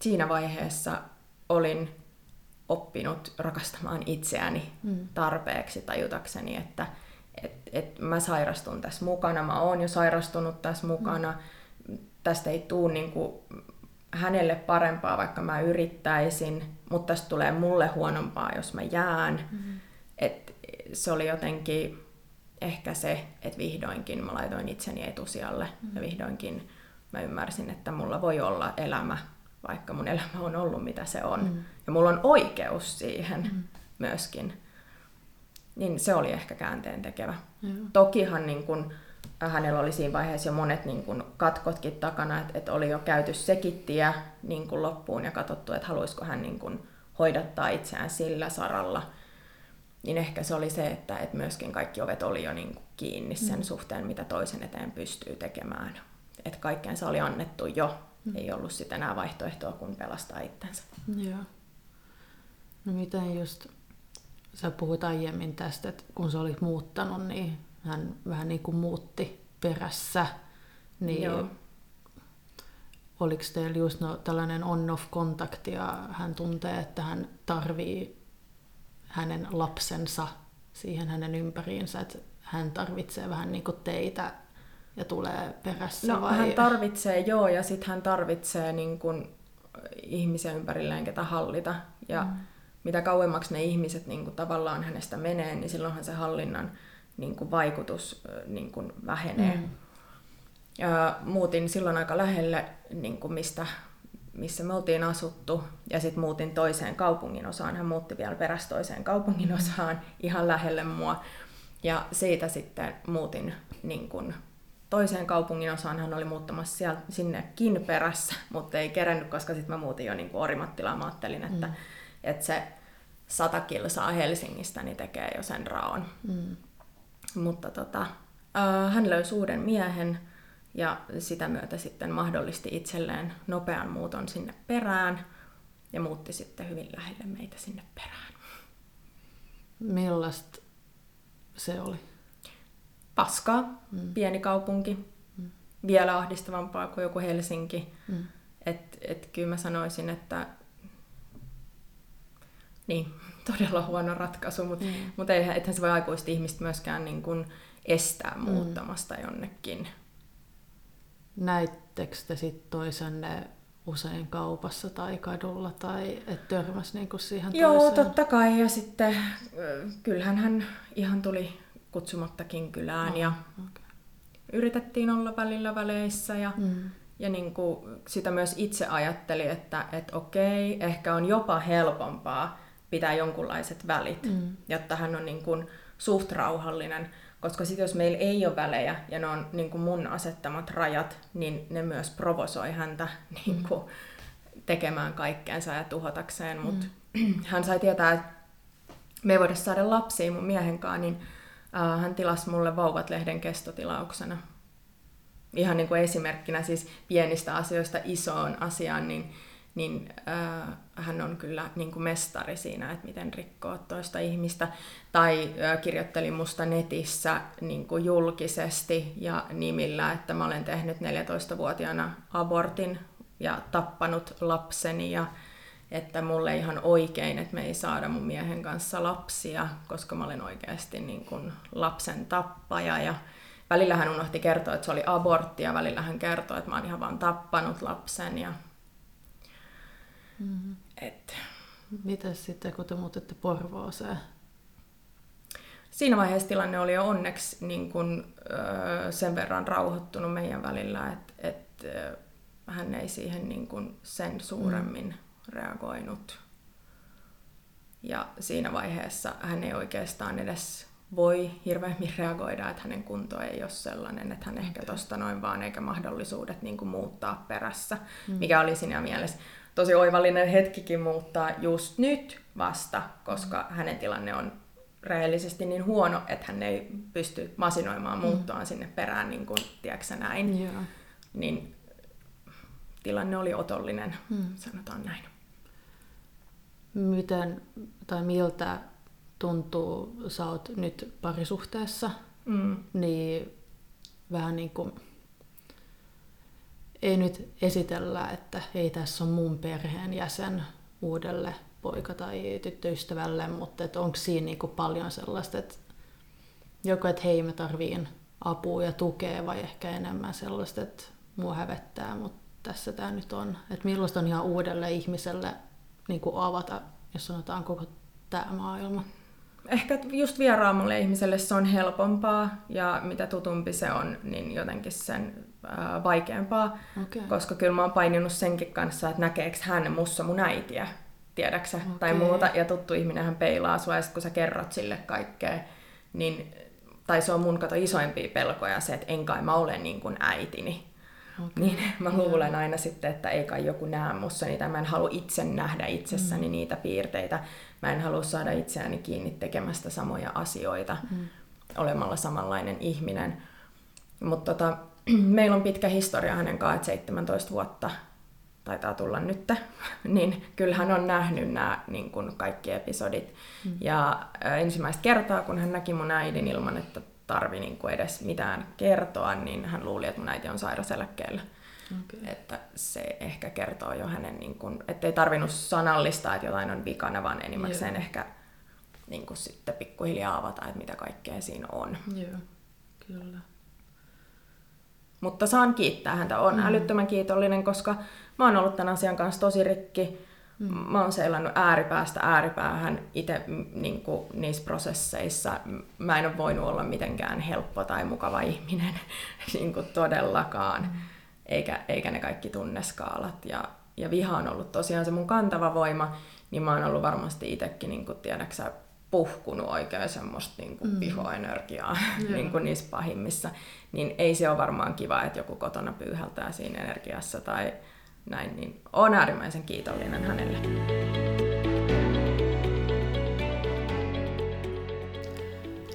siinä vaiheessa olin oppinut rakastamaan itseäni mm. tarpeeksi tajutakseni, että et, et mä sairastun tässä mukana, mä oon jo sairastunut tässä mukana, mm. tästä ei tule niinku hänelle parempaa, vaikka mä yrittäisin, mutta tästä tulee mulle huonompaa, jos mä jään. Mm. Et se oli jotenkin ehkä se, että vihdoinkin mä laitoin itseni etusijalle mm. ja vihdoinkin mä ymmärsin, että mulla voi olla elämä vaikka mun elämä on ollut mitä se on. Mm. Ja mulla on oikeus siihen mm. myöskin. Niin se oli ehkä käänteen tekevä. Mm. Tokihan niin kun, äh, hänellä oli siinä vaiheessa jo monet niin kun, katkotkin takana, että et oli jo käyty sekittiä niin kun, loppuun ja katsottu, että haluaisiko hän niin kun, hoidattaa itseään sillä saralla. Niin ehkä se oli se, että et myöskin kaikki ovet oli jo niin kun, kiinni sen mm. suhteen, mitä toisen eteen pystyy tekemään. Että kaikkeensa oli annettu jo Mm. Ei ollut sitten enää vaihtoehtoa kuin pelastaa itsensä. Joo. No miten just, sä puhuit aiemmin tästä, että kun sä olit muuttanut, niin hän vähän niin kuin muutti perässä. Niin Joo. oliko teillä just no, tällainen on-off-kontakti ja hän tuntee, että hän tarvii hänen lapsensa siihen hänen ympäriinsä, että hän tarvitsee vähän niin kuin teitä ja tulee perässä? No vai? hän tarvitsee joo ja sitten hän tarvitsee niin kun, ihmisiä ympärilleen, ketä hallita. Ja mm. mitä kauemmaksi ne ihmiset niin kun, tavallaan hänestä menee, niin silloinhan se hallinnan niin kun, vaikutus niin kun, vähenee. Mm. Ja muutin silloin aika lähelle, niin kun, mistä, missä me oltiin asuttu, ja sitten muutin toiseen kaupungin osaan. Hän muutti vielä perässä toiseen kaupungin osaan, ihan lähelle mua. Ja siitä sitten muutin niin kun, toiseen kaupungin osaan hän oli muuttamassa siellä, sinnekin perässä, mutta ei kerennyt, koska sitten mä muutin jo niin Orimattilaan. Mä ajattelin, että, mm. että se sata kilsaa Helsingistä niin tekee jo sen raon. Mm. Mutta tota, äh, hän löysi uuden miehen ja sitä myötä sitten mahdollisti itselleen nopean muuton sinne perään ja muutti sitten hyvin lähelle meitä sinne perään. Millaista se oli? Paskaa, mm. pieni kaupunki, mm. vielä ahdistavampaa kuin joku Helsinki. Mm. Et, et kyllä mä sanoisin, että niin, todella huono ratkaisu, mutta mm. mut eihän, ethän se voi aikuista ihmistä myöskään niin kun estää mm. muuttamasta mm. jonnekin. Näittekö te sitten toisenne usein kaupassa tai kadulla tai et törmäs niinku siihen Joo, toiseen? totta kai. Ja sitten kyllähän hän ihan tuli kutsumattakin kylään oh, ja okay. yritettiin olla välillä väleissä ja, mm. ja niin kuin sitä myös itse ajatteli, että et okei, ehkä on jopa helpompaa pitää jonkunlaiset välit, mm. jotta hän on niin kuin suht rauhallinen. Koska sitten jos meillä ei ole välejä ja ne on niin kuin mun asettamat rajat, niin ne myös provosoi häntä niin kuin tekemään kaikkeensa ja tuhotakseen. Mutta mm. hän sai tietää, että me ei voida saada lapsia mun miehen kanssa, niin uh, hän tilasi mulle Vauvat-lehden kestotilauksena. Ihan niin kuin esimerkkinä siis pienistä asioista isoon asiaan, niin niin äh, hän on kyllä niin kuin mestari siinä, että miten rikkoo toista ihmistä. Tai kirjoitteli musta netissä niin kuin julkisesti ja nimillä, että mä olen tehnyt 14-vuotiaana abortin ja tappanut lapseni ja että mulle ihan oikein, että me ei saada mun miehen kanssa lapsia, koska mä olen oikeasti niin kuin lapsen tappaja ja välillä hän unohti kertoa, että se oli abortti ja välillä hän kertoi, että mä oon ihan vaan tappanut lapsen ja Mm. Et. Mitäs sitten, kun te muutitte Porvooseen? Siinä vaiheessa tilanne oli jo onneksi niin kun, ö, sen verran rauhoittunut meidän välillä, että et, hän ei siihen niin kun sen suuremmin mm. reagoinut. Ja siinä vaiheessa hän ei oikeastaan edes voi hirveämmin reagoida, että hänen kunto ei ole sellainen, että hän ehkä tuosta noin vaan eikä mahdollisuudet niin kuin muuttaa perässä, mm. mikä oli siinä mielessä tosi oivallinen hetkikin muuttaa just nyt vasta, koska mm. hänen tilanne on rehellisesti niin huono, että hän ei pysty masinoimaan mm. muuttoaan sinne perään, niin kuin, tiedätkö näin. Yeah. Niin tilanne oli otollinen, mm. sanotaan näin. Miten tai miltä tuntuu, sä oot nyt parisuhteessa, mm. niin vähän niin kuin ei nyt esitellä, että ei tässä on mun perheen jäsen uudelle poika- tai tyttöystävälle, mutta onko siinä niinku paljon sellaista, että joko, että hei mä tarviin apua ja tukea vai ehkä enemmän sellaista, että mua hävettää, mutta tässä tämä nyt on. Että millaista on ihan uudelle ihmiselle niin kuin avata, jos sanotaan koko tämä maailma. Ehkä just vieraamalle ihmiselle se on helpompaa ja mitä tutumpi se on, niin jotenkin sen ää, vaikeampaa, okay. koska kyllä mä oon paininut senkin kanssa, että näkeekö hän mussa mun äitiä, tiedäksä, okay. tai muuta, ja tuttu ihminen hän peilaa sua, ja sit kun sä kerrot sille kaikkea, niin, tai se on mun kato isoimpia pelkoja se, että en kai mä ole niin kuin äitini. Okay. Niin mä luulen aina sitten, että ei kai joku näe mussa niitä. Mä en halua itse nähdä itsessäni mm. niitä piirteitä. Mä en halua saada itseäni kiinni tekemästä samoja asioita mm. olemalla samanlainen ihminen. Mutta tota, meillä on pitkä historia hänen kanssaan, että 17 vuotta taitaa tulla nyt, niin kyllähän on nähnyt nämä niin kuin kaikki episodit. Mm. Ja ensimmäistä kertaa, kun hän näki mun äidin ilman, että tarvi niin kuin edes mitään kertoa, niin hän luuli, että mun äiti on sairaseläkkeellä. Okay. Että se ehkä kertoo jo hänen, niin kuin, ettei tarvinnut sanallistaa, että jotain on vikana, vaan enimmäkseen yeah. ehkä niin kuin sitten pikkuhiljaa avata, että mitä kaikkea siinä on. Joo, kyllä. Mutta saan kiittää häntä. Olen mm. älyttömän kiitollinen, koska mä oon ollut tämän asian kanssa tosi rikki. Mm. Mä oon seilannut ääripäästä ääripäähän itse niin niissä prosesseissa. Mä en ole voinut olla mitenkään helppo tai mukava ihminen niin kuin todellakaan. Mm. Eikä, eikä ne kaikki tunneskaalat. Ja, ja viha on ollut tosiaan se mun kantava voima, niin mä oon ollut varmasti itsekin, niin tiedäksä, puhkunut oikein semmoista niin kuin mm. pihoenergiaa niin kuin niissä pahimmissa, niin ei se ole varmaan kiva, että joku kotona pyyhältää siinä energiassa tai näin, niin olen äärimmäisen kiitollinen hänelle.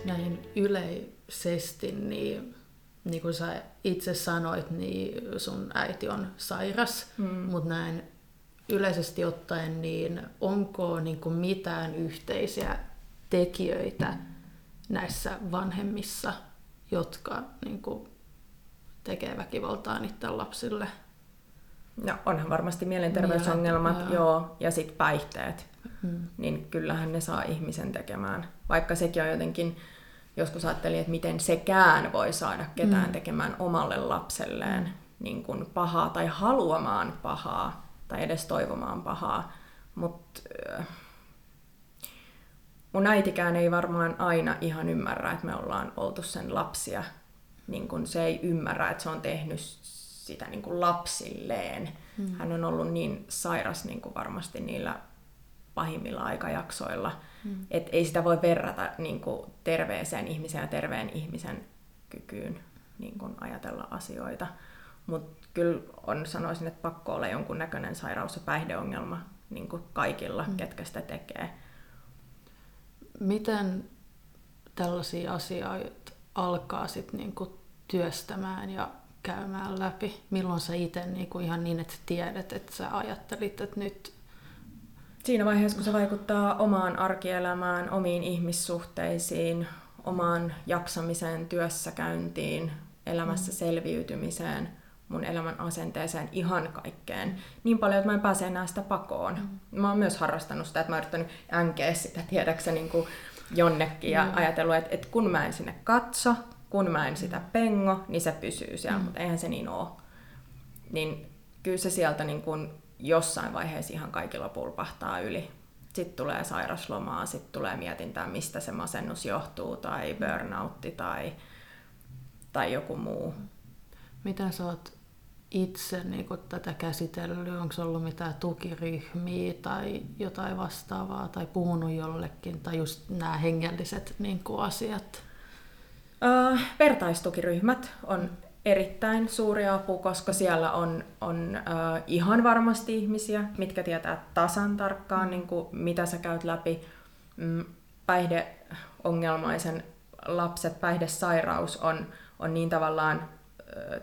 Näin yleisesti, niin niin kuin sä itse sanoit, niin sun äiti on sairas, mm. mutta näin yleisesti ottaen, niin onko niin kuin mitään yhteisiä tekijöitä näissä vanhemmissa, jotka niin kuin, tekee väkivaltaa niiden lapsille? No onhan varmasti mielenterveysongelmat, Mielet, joo. joo, ja sitten päihteet. Mm. Niin kyllähän ne saa ihmisen tekemään. Vaikka sekin on jotenkin, joskus ajattelin, että miten sekään voi saada ketään mm. tekemään omalle lapselleen niin kuin pahaa tai haluamaan pahaa tai edes toivomaan pahaa. Mutta mun äitikään ei varmaan aina ihan ymmärrä, että me ollaan oltu sen lapsia. Niin kun se ei ymmärrä, että se on tehnyt sitä niin kuin lapsilleen. Mm. Hän on ollut niin sairas niin kuin varmasti niillä pahimmilla aikajaksoilla, mm. että ei sitä voi verrata niin kuin terveeseen ihmiseen ja terveen ihmisen kykyyn niin kuin ajatella asioita. Mutta kyllä on, sanoisin, että pakko olla jonkun näköinen sairaus ja päihdeongelma niin kuin kaikilla, mm. ketkä sitä tekee. Miten tällaisia asioita alkaa sit niinku työstämään ja käymään läpi? Milloin sä itse niinku ihan niin, että tiedät, että sä ajattelit, että nyt... Siinä vaiheessa, kun se vaikuttaa omaan arkielämään, omiin ihmissuhteisiin, omaan jaksamiseen, työssäkäyntiin, elämässä mm. selviytymiseen – mun elämän asenteeseen, ihan kaikkeen. Niin paljon, että mä en pääse enää sitä pakoon. Mm. Mä oon myös harrastanut sitä, että mä oon yrittänyt änkeä sitä, tiedäksä, niin kuin jonnekin ja mm. ajatellut, että, että kun mä en sinne katso, kun mä en sitä pengo, niin se pysyy siellä, mm. mutta eihän se niin ole. Niin kyllä se sieltä niin kuin jossain vaiheessa ihan kaikilla pulpahtaa yli. Sitten tulee sairaslomaa, sitten tulee mietintää, mistä se masennus johtuu, tai burnoutti, tai, tai joku muu. Miten sä oot itse niin kun tätä käsitellyt? Onko ollut mitään tukiryhmiä tai jotain vastaavaa tai puhunut jollekin tai just nämä hengelliset niin asiat? Uh, vertaistukiryhmät on erittäin suuri apu, koska siellä on, on uh, ihan varmasti ihmisiä, mitkä tietää tasan tarkkaan, mm. niin kuin, mitä sä käyt läpi. Mm, päihdeongelmaisen lapset, päihdesairaus on, on niin tavallaan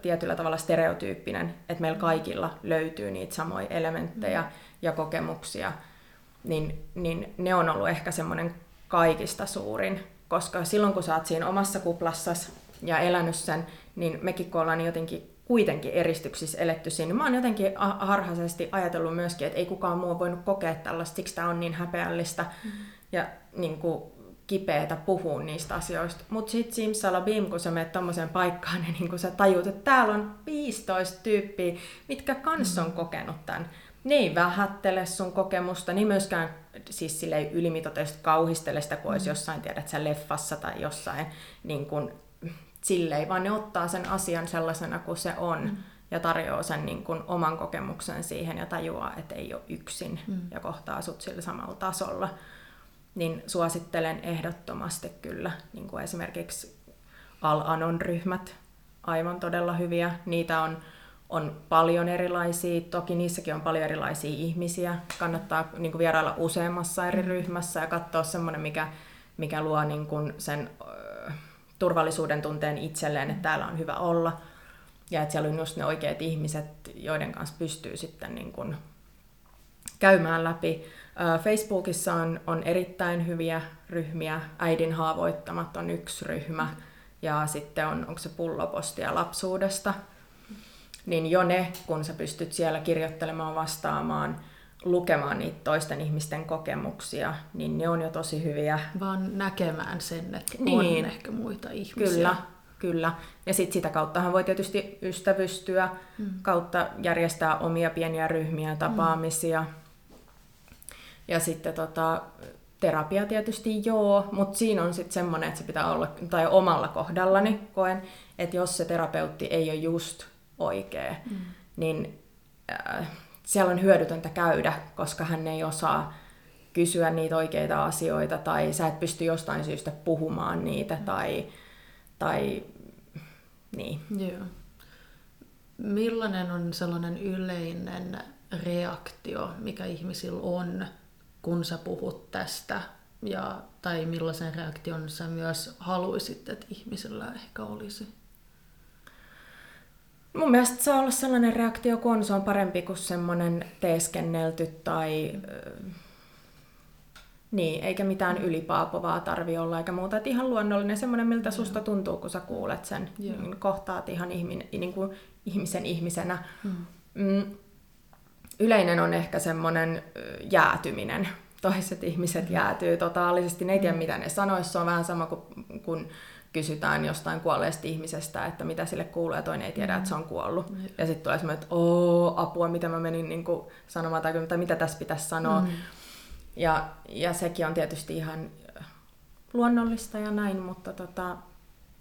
tietyllä tavalla stereotyyppinen, että meillä kaikilla löytyy niitä samoja elementtejä ja kokemuksia, niin, niin ne on ollut ehkä semmoinen kaikista suurin, koska silloin kun sä oot siinä omassa kuplassas ja elänyt sen, niin mekin kun ollaan jotenkin kuitenkin eristyksissä eletty siinä, niin mä oon jotenkin harhaisesti ajatellut myöskin, että ei kukaan muu voinut kokea tällaista, siksi tämä on niin häpeällistä. Mm. Ja niin kuin, kipeätä puhua niistä asioista. Mutta sitten simsalabim, kun sä menet tommoseen paikkaan, niin kun sä tajut, että täällä on 15 tyyppiä, mitkä kans on mm. kokenut tämän. Ne ei vähättele sun kokemusta, niin myöskään siis sille ylimitoiteisesti kauhistele sitä, kun olisi mm. jossain, tiedät sä, leffassa tai jossain, niin kun, silleen, vaan ne ottaa sen asian sellaisena kuin se on. Mm ja tarjoaa sen niin kuin oman kokemuksen siihen ja tajuaa, että ei ole yksin mm. ja kohtaa sut sillä samalla tasolla niin suosittelen ehdottomasti kyllä niin kuin esimerkiksi Al-Anon ryhmät, aivan todella hyviä. Niitä on, on paljon erilaisia, toki niissäkin on paljon erilaisia ihmisiä. Kannattaa niin kuin vierailla useammassa eri mm. ryhmässä ja katsoa semmoinen, mikä, mikä luo niin kuin sen ö, turvallisuuden tunteen itselleen, että täällä on hyvä olla. Ja että siellä on just ne oikeat ihmiset, joiden kanssa pystyy sitten niin kuin käymään läpi Facebookissa on, on erittäin hyviä ryhmiä. Äidin haavoittamat on yksi ryhmä. Ja sitten on, onko se pullopostia lapsuudesta. Niin jo ne, kun sä pystyt siellä kirjoittelemaan, vastaamaan, lukemaan niitä toisten ihmisten kokemuksia, niin ne on jo tosi hyviä. Vaan näkemään sen, että niin. on ehkä muita ihmisiä. Kyllä, kyllä. Ja sitten sitä kauttahan voi tietysti ystävystyä, mm. kautta järjestää omia pieniä ryhmiä, tapaamisia. Mm ja sitten tota, terapia tietysti joo, mutta siinä on sitten semmoinen, että se pitää olla, tai omalla kohdallani koen, että jos se terapeutti ei ole just oikea, mm. niin äh, siellä on hyödytöntä käydä, koska hän ei osaa kysyä niitä oikeita asioita tai sä et pysty jostain syystä puhumaan niitä tai, tai niin. Joo. Millainen on sellainen yleinen reaktio, mikä ihmisillä on, kun sä puhut tästä? Ja, tai millaisen reaktion sä myös haluaisit, että ihmisillä ehkä olisi? Mun mielestä saa olla sellainen reaktio, kun on, se on parempi kuin semmoinen teeskennelty tai... niin, eikä mitään ylipaapovaa tarvi olla eikä muuta. Et ihan luonnollinen, semmoinen miltä Joo. susta tuntuu, kun sä kuulet sen. Joo. Niin kohtaat ihan ihminen, niin kuin ihmisen ihmisenä. Hmm. Mm. Yleinen on ehkä semmoinen jäätyminen. Toiset ihmiset jäätyy totaalisesti, ne ei tiedä mitä ne sanoisi. Se on vähän sama kuin kun kysytään jostain kuolleesta ihmisestä, että mitä sille kuuluu, ja toinen ei tiedä, että se on kuollut. Mm. Ja sitten tulee semmoinen, että oo, apua, mitä mä menin niin kuin sanomaan, tai, mitä tässä pitäisi sanoa. Mm. Ja, ja sekin on tietysti ihan luonnollista ja näin, mutta tota,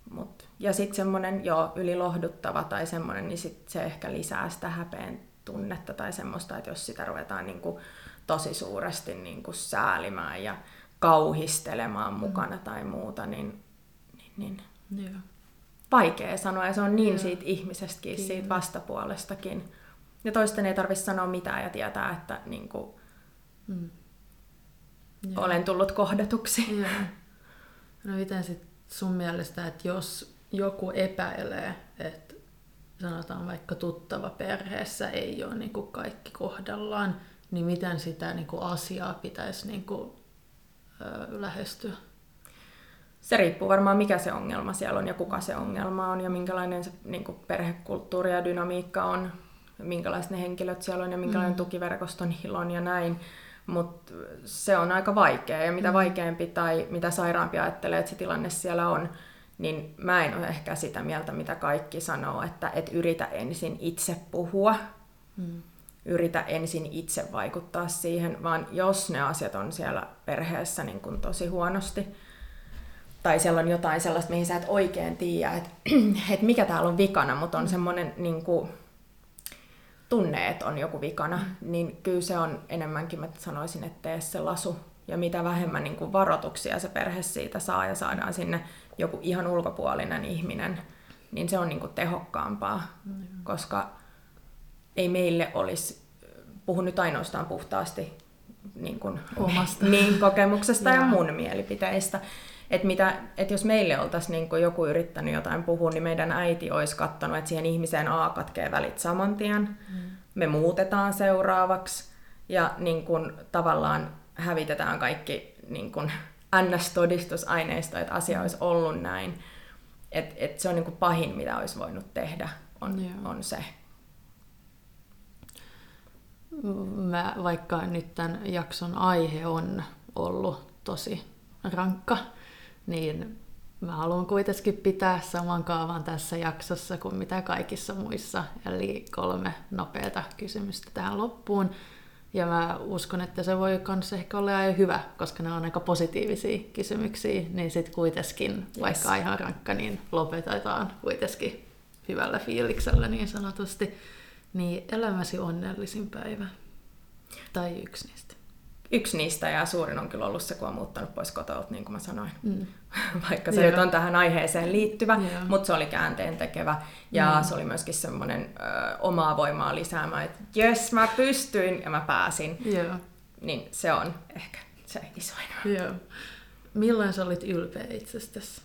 mut. ja sitten semmoinen jo ylilohduttava tai semmoinen, niin sit se ehkä lisää sitä häpeen tunnetta tai semmoista, että jos sitä ruvetaan niin kuin tosi suuresti niin kuin säälimään ja kauhistelemaan mm. mukana tai muuta, niin niin Joo. vaikea sanoa ja se on niin Joo. siitä ihmisestäkin, Kyllä. siitä vastapuolestakin. Ja toisten ei tarvitse sanoa mitään ja tietää, että niin kuin, mm. olen tullut kohdatuksi. Joo. No miten sitten sun mielestä, että jos joku epäilee, että sanotaan vaikka tuttava perheessä ei ole niin kuin kaikki kohdallaan, niin miten sitä niin kuin asiaa pitäisi niin kuin, ö, lähestyä? se riippuu varmaan mikä se ongelma siellä on ja kuka se ongelma on ja minkälainen se niin kuin perhekulttuuri ja dynamiikka on, minkälaiset ne henkilöt siellä on ja minkälainen mm. tukiverkosto niillä on ja näin. Mutta se on aika vaikea ja mitä mm. vaikeampi tai mitä sairaampi ajattelee, että se tilanne siellä on, niin mä en ole ehkä sitä mieltä, mitä kaikki sanoo, että et yritä ensin itse puhua, mm. yritä ensin itse vaikuttaa siihen, vaan jos ne asiat on siellä perheessä niin kun tosi huonosti, tai siellä on jotain sellaista, mihin sä et oikein tiedä, että, että mikä täällä on vikana, mutta on semmoinen niin kuin, tunne, että on joku vikana, mm. niin kyllä se on enemmänkin, mä sanoisin, että tee se lasu. Ja mitä vähemmän niin kuin varoituksia se perhe siitä saa ja saadaan sinne joku ihan ulkopuolinen ihminen, niin se on niin kuin tehokkaampaa, mm. koska ei meille olisi, puhun nyt ainoastaan puhtaasti niin kuin, Omasta. niin, kokemuksesta ja mun mielipiteistä, että, mitä, että jos meille oltaisiin niin joku yrittänyt jotain puhua, niin meidän äiti olisi katsonut, että siihen ihmiseen A katkee välit saman tien. Mm. Me muutetaan seuraavaksi ja niin kuin, tavallaan hävitetään kaikki niin kuin, NS-todistusaineisto, että asia olisi ollut näin. Et, et se on niin kuin pahin, mitä olisi voinut tehdä, on, on se. Mä, vaikka nyt tämän jakson aihe on ollut tosi rankka, niin mä haluan kuitenkin pitää saman kaavan tässä jaksossa kuin mitä kaikissa muissa. Eli kolme nopeata kysymystä tähän loppuun. Ja mä uskon, että se voi myös ehkä olla aika hyvä, koska ne on aika positiivisia kysymyksiä, niin sitten kuitenkin, yes. vaikka ihan rankka, niin lopetetaan kuitenkin hyvällä fiiliksellä niin sanotusti. Niin elämäsi onnellisin päivä. Tai yksi niistä. Yksi niistä ja suurin on kyllä ollut se, kun on muuttanut pois kotoa, niin kuin mä sanoin. Mm. Vaikka se nyt on tähän aiheeseen liittyvä, yeah. mutta se oli käänteen tekevä. Ja mm. se oli myöskin semmoinen ö, omaa voimaa lisäämään, että jes, mä pystyin ja mä pääsin. Yeah. Niin se on ehkä se isoin. Yeah. Milloin sä olit ylpeä itsestäsi?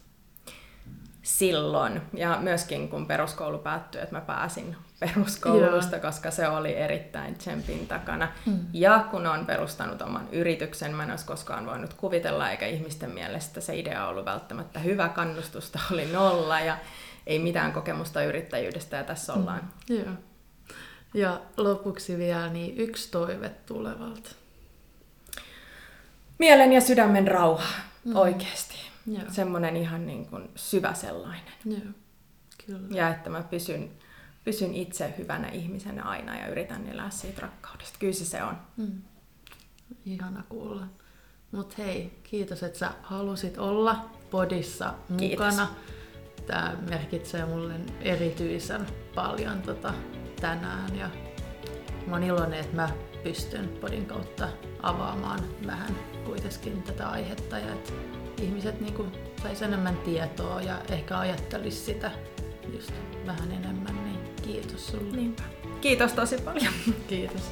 silloin. Ja myöskin kun peruskoulu päättyi, että mä pääsin peruskoulusta, Joo. koska se oli erittäin tsempin takana. Mm. Ja kun on perustanut oman yrityksen, mä en olisi koskaan voinut kuvitella, eikä ihmisten mielestä se idea ollut välttämättä hyvä, kannustusta oli nolla ja ei mitään kokemusta yrittäjyydestä ja tässä mm. ollaan. Mm. Joo. Ja lopuksi vielä niin yksi toive tulevalta. Mielen ja sydämen rauha, mm. oikeasti. Joo. Semmoinen ihan niin kuin syvä sellainen. Joo. Kyllä. Ja että mä pysyn, pysyn itse hyvänä ihmisenä aina ja yritän elää siitä rakkaudesta. Kyllä se se on. Mm. Ihana kuulla. Mut hei, kiitos, että sä halusit olla podissa mukana. Kiitos. Tämä merkitsee mulle erityisen paljon tota, tänään ja mä oon iloinen, että mä pystyn podin kautta avaamaan vähän kuitenkin tätä aihetta ja että ihmiset niin sais enemmän tietoa ja ehkä ajattelisi sitä just vähän enemmän, niin kiitos sulle. Niinpä. Kiitos tosi paljon. Kiitos.